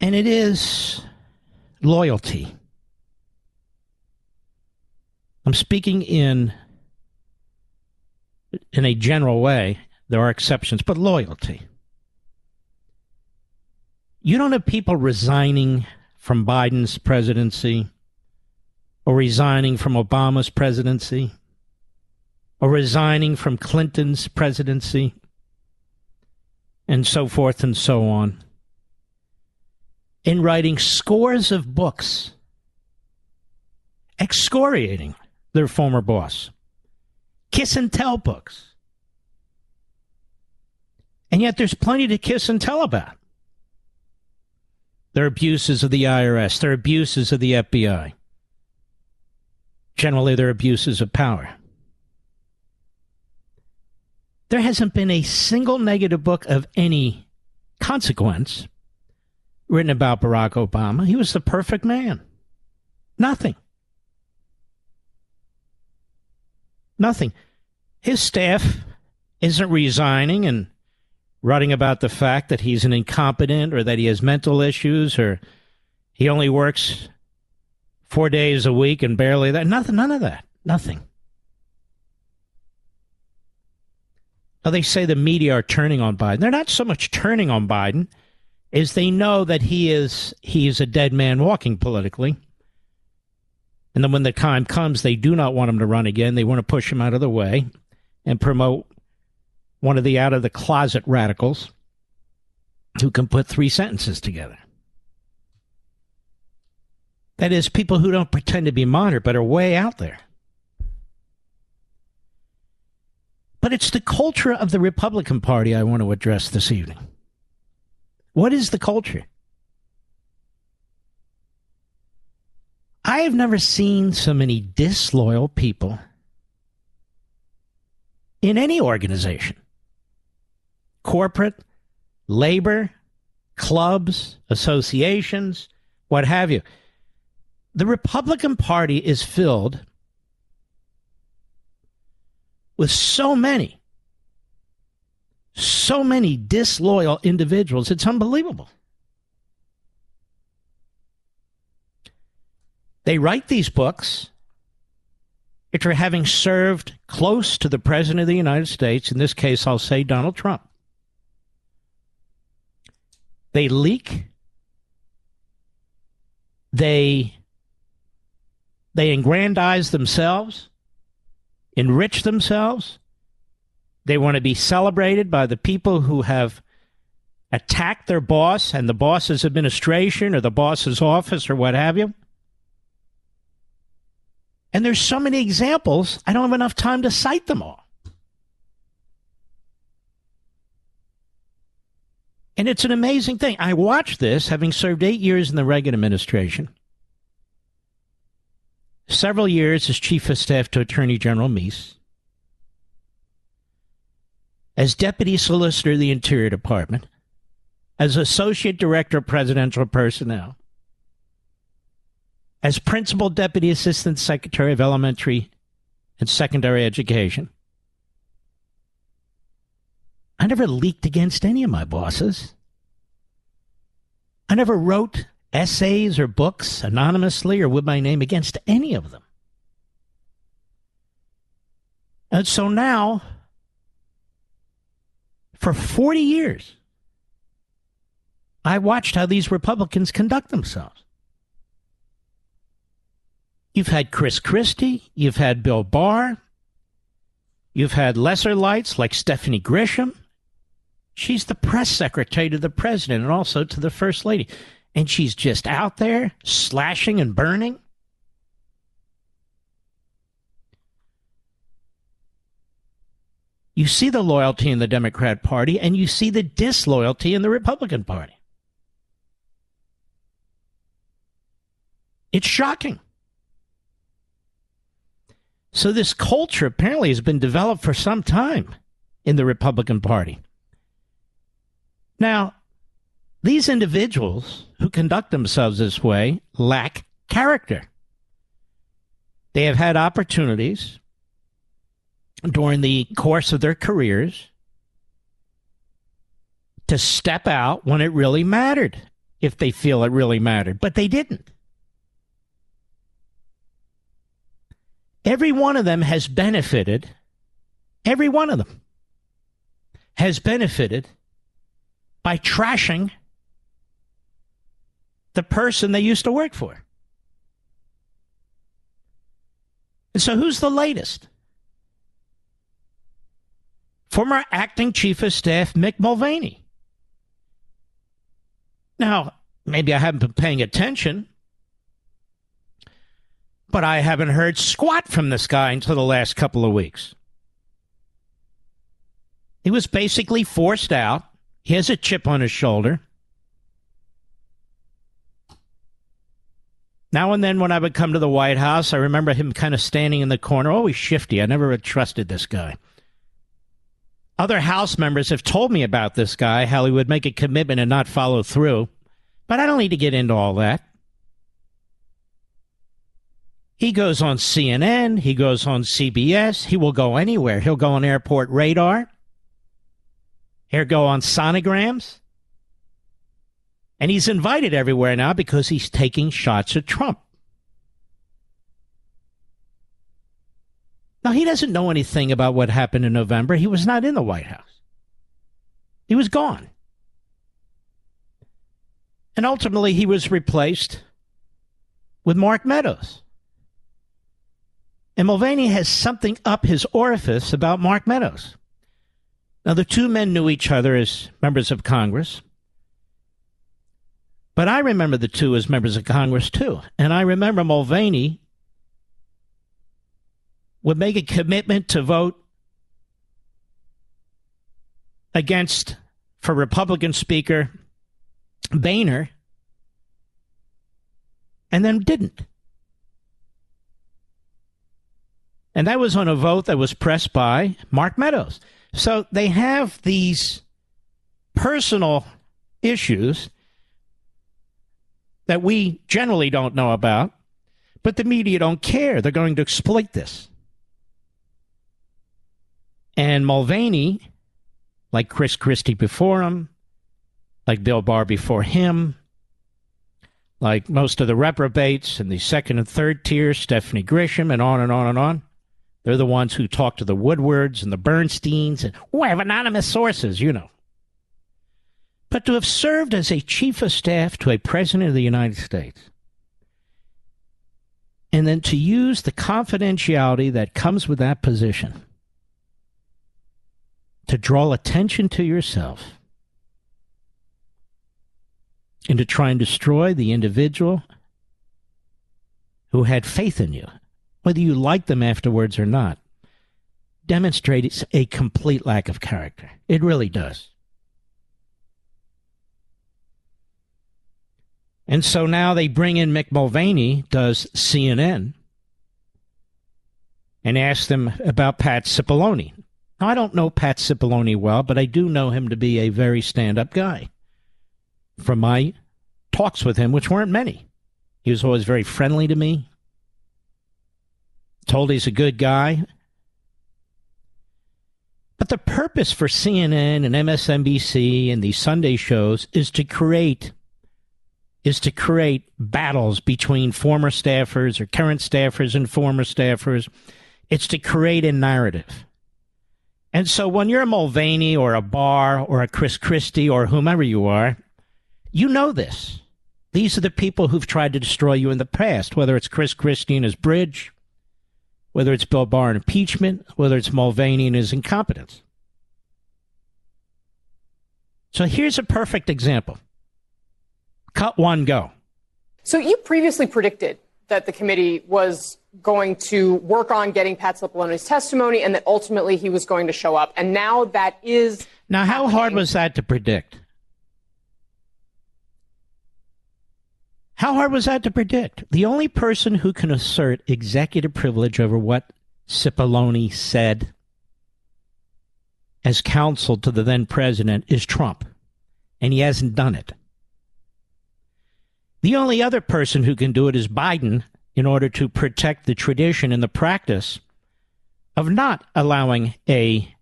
And it is loyalty. I'm speaking in in a general way. There are exceptions, but loyalty. You don't have people resigning from Biden's presidency or resigning from Obama's presidency or resigning from Clinton's presidency and so forth and so on. In writing scores of books excoriating their former boss, kiss and tell books. And yet there's plenty to kiss and tell about. Their abuses of the IRS, their abuses of the FBI. Generally, they're abuses of power. There hasn't been a single negative book of any consequence written about Barack Obama. He was the perfect man. Nothing. Nothing. His staff isn't resigning and writing about the fact that he's an incompetent or that he has mental issues or he only works four days a week and barely that. Nothing, none of that. Nothing. Now, they say the media are turning on Biden. They're not so much turning on Biden as they know that he is he is a dead man walking politically. And then when the time comes, they do not want him to run again. They want to push him out of the way and promote one of the out of the closet radicals who can put three sentences together. That is, people who don't pretend to be moderate but are way out there. But it's the culture of the Republican Party I want to address this evening. What is the culture? I have never seen so many disloyal people in any organization corporate, labor, clubs, associations, what have you. The Republican Party is filled with so many, so many disloyal individuals. It's unbelievable. They write these books after having served close to the President of the United States. In this case, I'll say Donald Trump. They leak. They they aggrandize themselves enrich themselves. They want to be celebrated by the people who have attacked their boss and the boss's administration or the boss's office or what have you. And there's so many examples, I don't have enough time to cite them all. And it's an amazing thing. I watched this having served eight years in the Reagan administration several years as Chief of Staff to Attorney General Meese, as Deputy Solicitor of the Interior Department, as Associate Director of Presidential Personnel, as Principal Deputy Assistant Secretary of Elementary and Secondary Education. I never leaked against any of my bosses. I never wrote essays or books anonymously or with my name against any of them. And so now, for 40 years, I watched how these Republicans conduct themselves. You've had Chris Christie, you've had Bill Barr, you've had lesser lights like Stephanie Grisham. She's the press secretary to the president and also to the first lady and she's just out there slashing and burning? You see the loyalty in the Democrat Party and you see the disloyalty in the Republican Party. It's shocking. So, this culture apparently has been developed for some time in the Republican Party. Now, these individuals who conduct themselves this way lack character. They have had opportunities during the course of their careers to step out when it really mattered if they feel it really mattered, but they didn't. Every one of them has benefited, every one of them has benefited by trashing the person they used to work for. And so, who's the latest? Former acting chief of staff Mick Mulvaney. Now, maybe I haven't been paying attention, but I haven't heard squat from this guy until the last couple of weeks. He was basically forced out. He has a chip on his shoulder. Now and then, when I would come to the White House, I remember him kind of standing in the corner, always shifty. I never trusted this guy. Other House members have told me about this guy, how he would make a commitment and not follow through. But I don't need to get into all that. He goes on CNN, he goes on CBS, he will go anywhere. He'll go on airport radar, he'll go on sonograms. And he's invited everywhere now because he's taking shots at Trump. Now, he doesn't know anything about what happened in November. He was not in the White House, he was gone. And ultimately, he was replaced with Mark Meadows. And Mulvaney has something up his orifice about Mark Meadows. Now, the two men knew each other as members of Congress. But I remember the two as members of Congress too. And I remember Mulvaney would make a commitment to vote against for Republican Speaker Boehner and then didn't. And that was on a vote that was pressed by Mark Meadows. So they have these personal issues that we generally don't know about, but the media don't care. They're going to exploit this. And Mulvaney, like Chris Christie before him, like Bill Barr before him, like most of the reprobates in the second and third tier, Stephanie Grisham, and on and on and on. They're the ones who talk to the Woodwards and the Bernsteins, and we have anonymous sources, you know. But to have served as a chief of staff to a president of the United States, and then to use the confidentiality that comes with that position to draw attention to yourself and to try and destroy the individual who had faith in you, whether you like them afterwards or not, demonstrates a complete lack of character. It really does. And so now they bring in Mick Mulvaney, does CNN, and ask them about Pat Cipollone. Now, I don't know Pat Cipollone well, but I do know him to be a very stand up guy from my talks with him, which weren't many. He was always very friendly to me, told he's a good guy. But the purpose for CNN and MSNBC and these Sunday shows is to create is to create battles between former staffers or current staffers and former staffers. It's to create a narrative. And so when you're a Mulvaney or a Barr or a Chris Christie or whomever you are, you know this. These are the people who've tried to destroy you in the past, whether it's Chris Christie and his bridge, whether it's Bill Barr impeachment, whether it's Mulvaney and his incompetence. So here's a perfect example. Cut one, go. So you previously predicted that the committee was going to work on getting Pat Cipollone's testimony and that ultimately he was going to show up. And now that is. Now, how happening. hard was that to predict? How hard was that to predict? The only person who can assert executive privilege over what Cipollone said as counsel to the then president is Trump, and he hasn't done it. The only other person who can do it is Biden in order to protect the tradition and the practice of not allowing a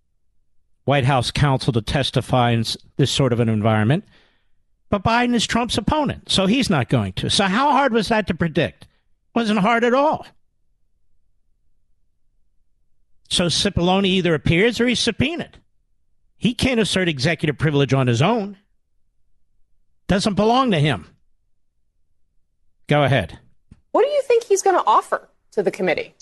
White House counsel to testify in this sort of an environment But Biden is Trump's opponent, so he's not going to. So how hard was that to predict? Wasn't hard at all. So Cipollone either appears or he's subpoenaed. He can't assert executive privilege on his own. Doesn't belong to him. Go ahead. What do you think he's going to offer to the committee?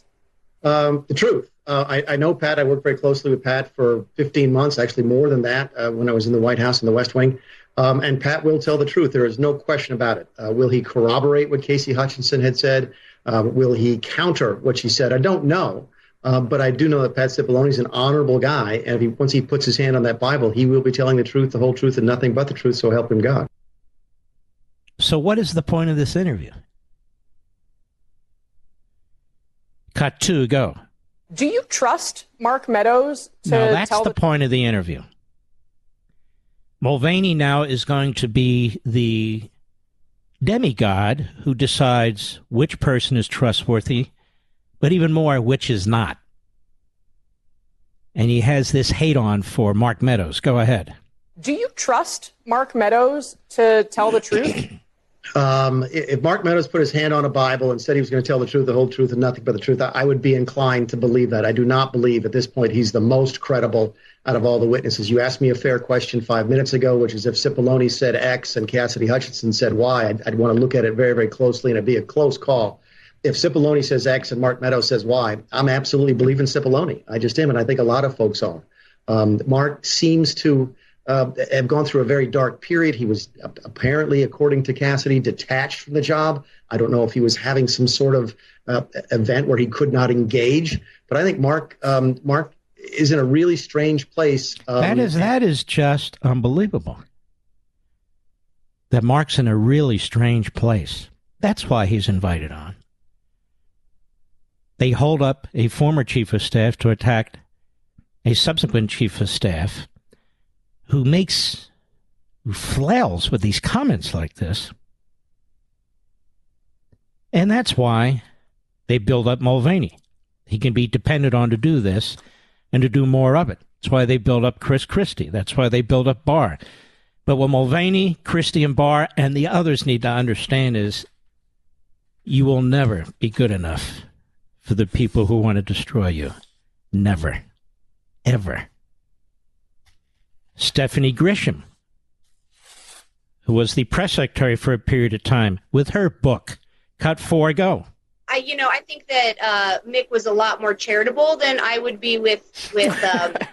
Um, the truth. Uh, I, I, know Pat. I worked very closely with Pat for 15 months, actually more than that, uh, when I was in the White House in the West Wing. Um, and Pat will tell the truth. There is no question about it. Uh, will he corroborate what Casey Hutchinson had said? Um, will he counter what she said? I don't know. Uh, but I do know that Pat Cipollone is an honorable guy, and he, once he puts his hand on that Bible, he will be telling the truth, the whole truth, and nothing but the truth. So help him God. So, what is the point of this interview? Cut two, go. Do you trust Mark Meadows to No, that's tell the, the point of the interview. Mulvaney now is going to be the demigod who decides which person is trustworthy, but even more, which is not. And he has this hate on for Mark Meadows. Go ahead. Do you trust Mark Meadows to tell the truth? Um, if Mark Meadows put his hand on a Bible and said he was going to tell the truth, the whole truth, and nothing but the truth, I would be inclined to believe that. I do not believe at this point he's the most credible out of all the witnesses. You asked me a fair question five minutes ago, which is if Cipollone said X and Cassidy Hutchinson said Y, I'd, I'd want to look at it very, very closely, and it'd be a close call. If Cipollone says X and Mark Meadows says Y, I'm absolutely believing Cipollone. I just am, and I think a lot of folks are. Um, Mark seems to uh, have gone through a very dark period. He was apparently, according to Cassidy, detached from the job. I don't know if he was having some sort of uh, event where he could not engage, but I think Mark um, Mark is in a really strange place. Um, that is that is just unbelievable. That Mark's in a really strange place. That's why he's invited on. They hold up a former chief of staff to attack a subsequent chief of staff who makes who flails with these comments like this. And that's why they build up Mulvaney. He can be depended on to do this and to do more of it. That's why they build up Chris Christie. That's why they build up Barr. But what Mulvaney, Christie, and Barr and the others need to understand is you will never be good enough for the people who want to destroy you. Never. Ever. Stephanie Grisham, who was the press secretary for a period of time, with her book, Cut Four Go. I, you know, I think that uh, Mick was a lot more charitable than I would be with with. Um,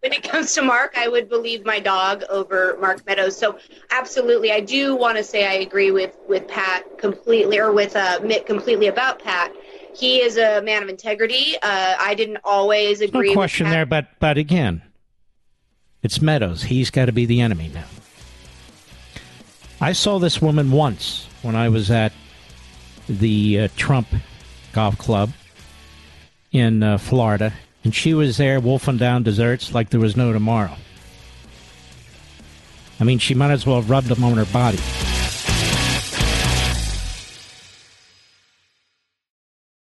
when it comes to Mark, I would believe my dog over Mark Meadows. So, absolutely, I do want to say I agree with with Pat completely, or with uh, Mick completely about Pat. He is a man of integrity. Uh, I didn't always agree. No question there, but but again, it's Meadows. He's got to be the enemy now. I saw this woman once when I was at the uh, Trump Golf Club in uh, Florida, and she was there wolfing down desserts like there was no tomorrow. I mean, she might as well have rubbed them on her body.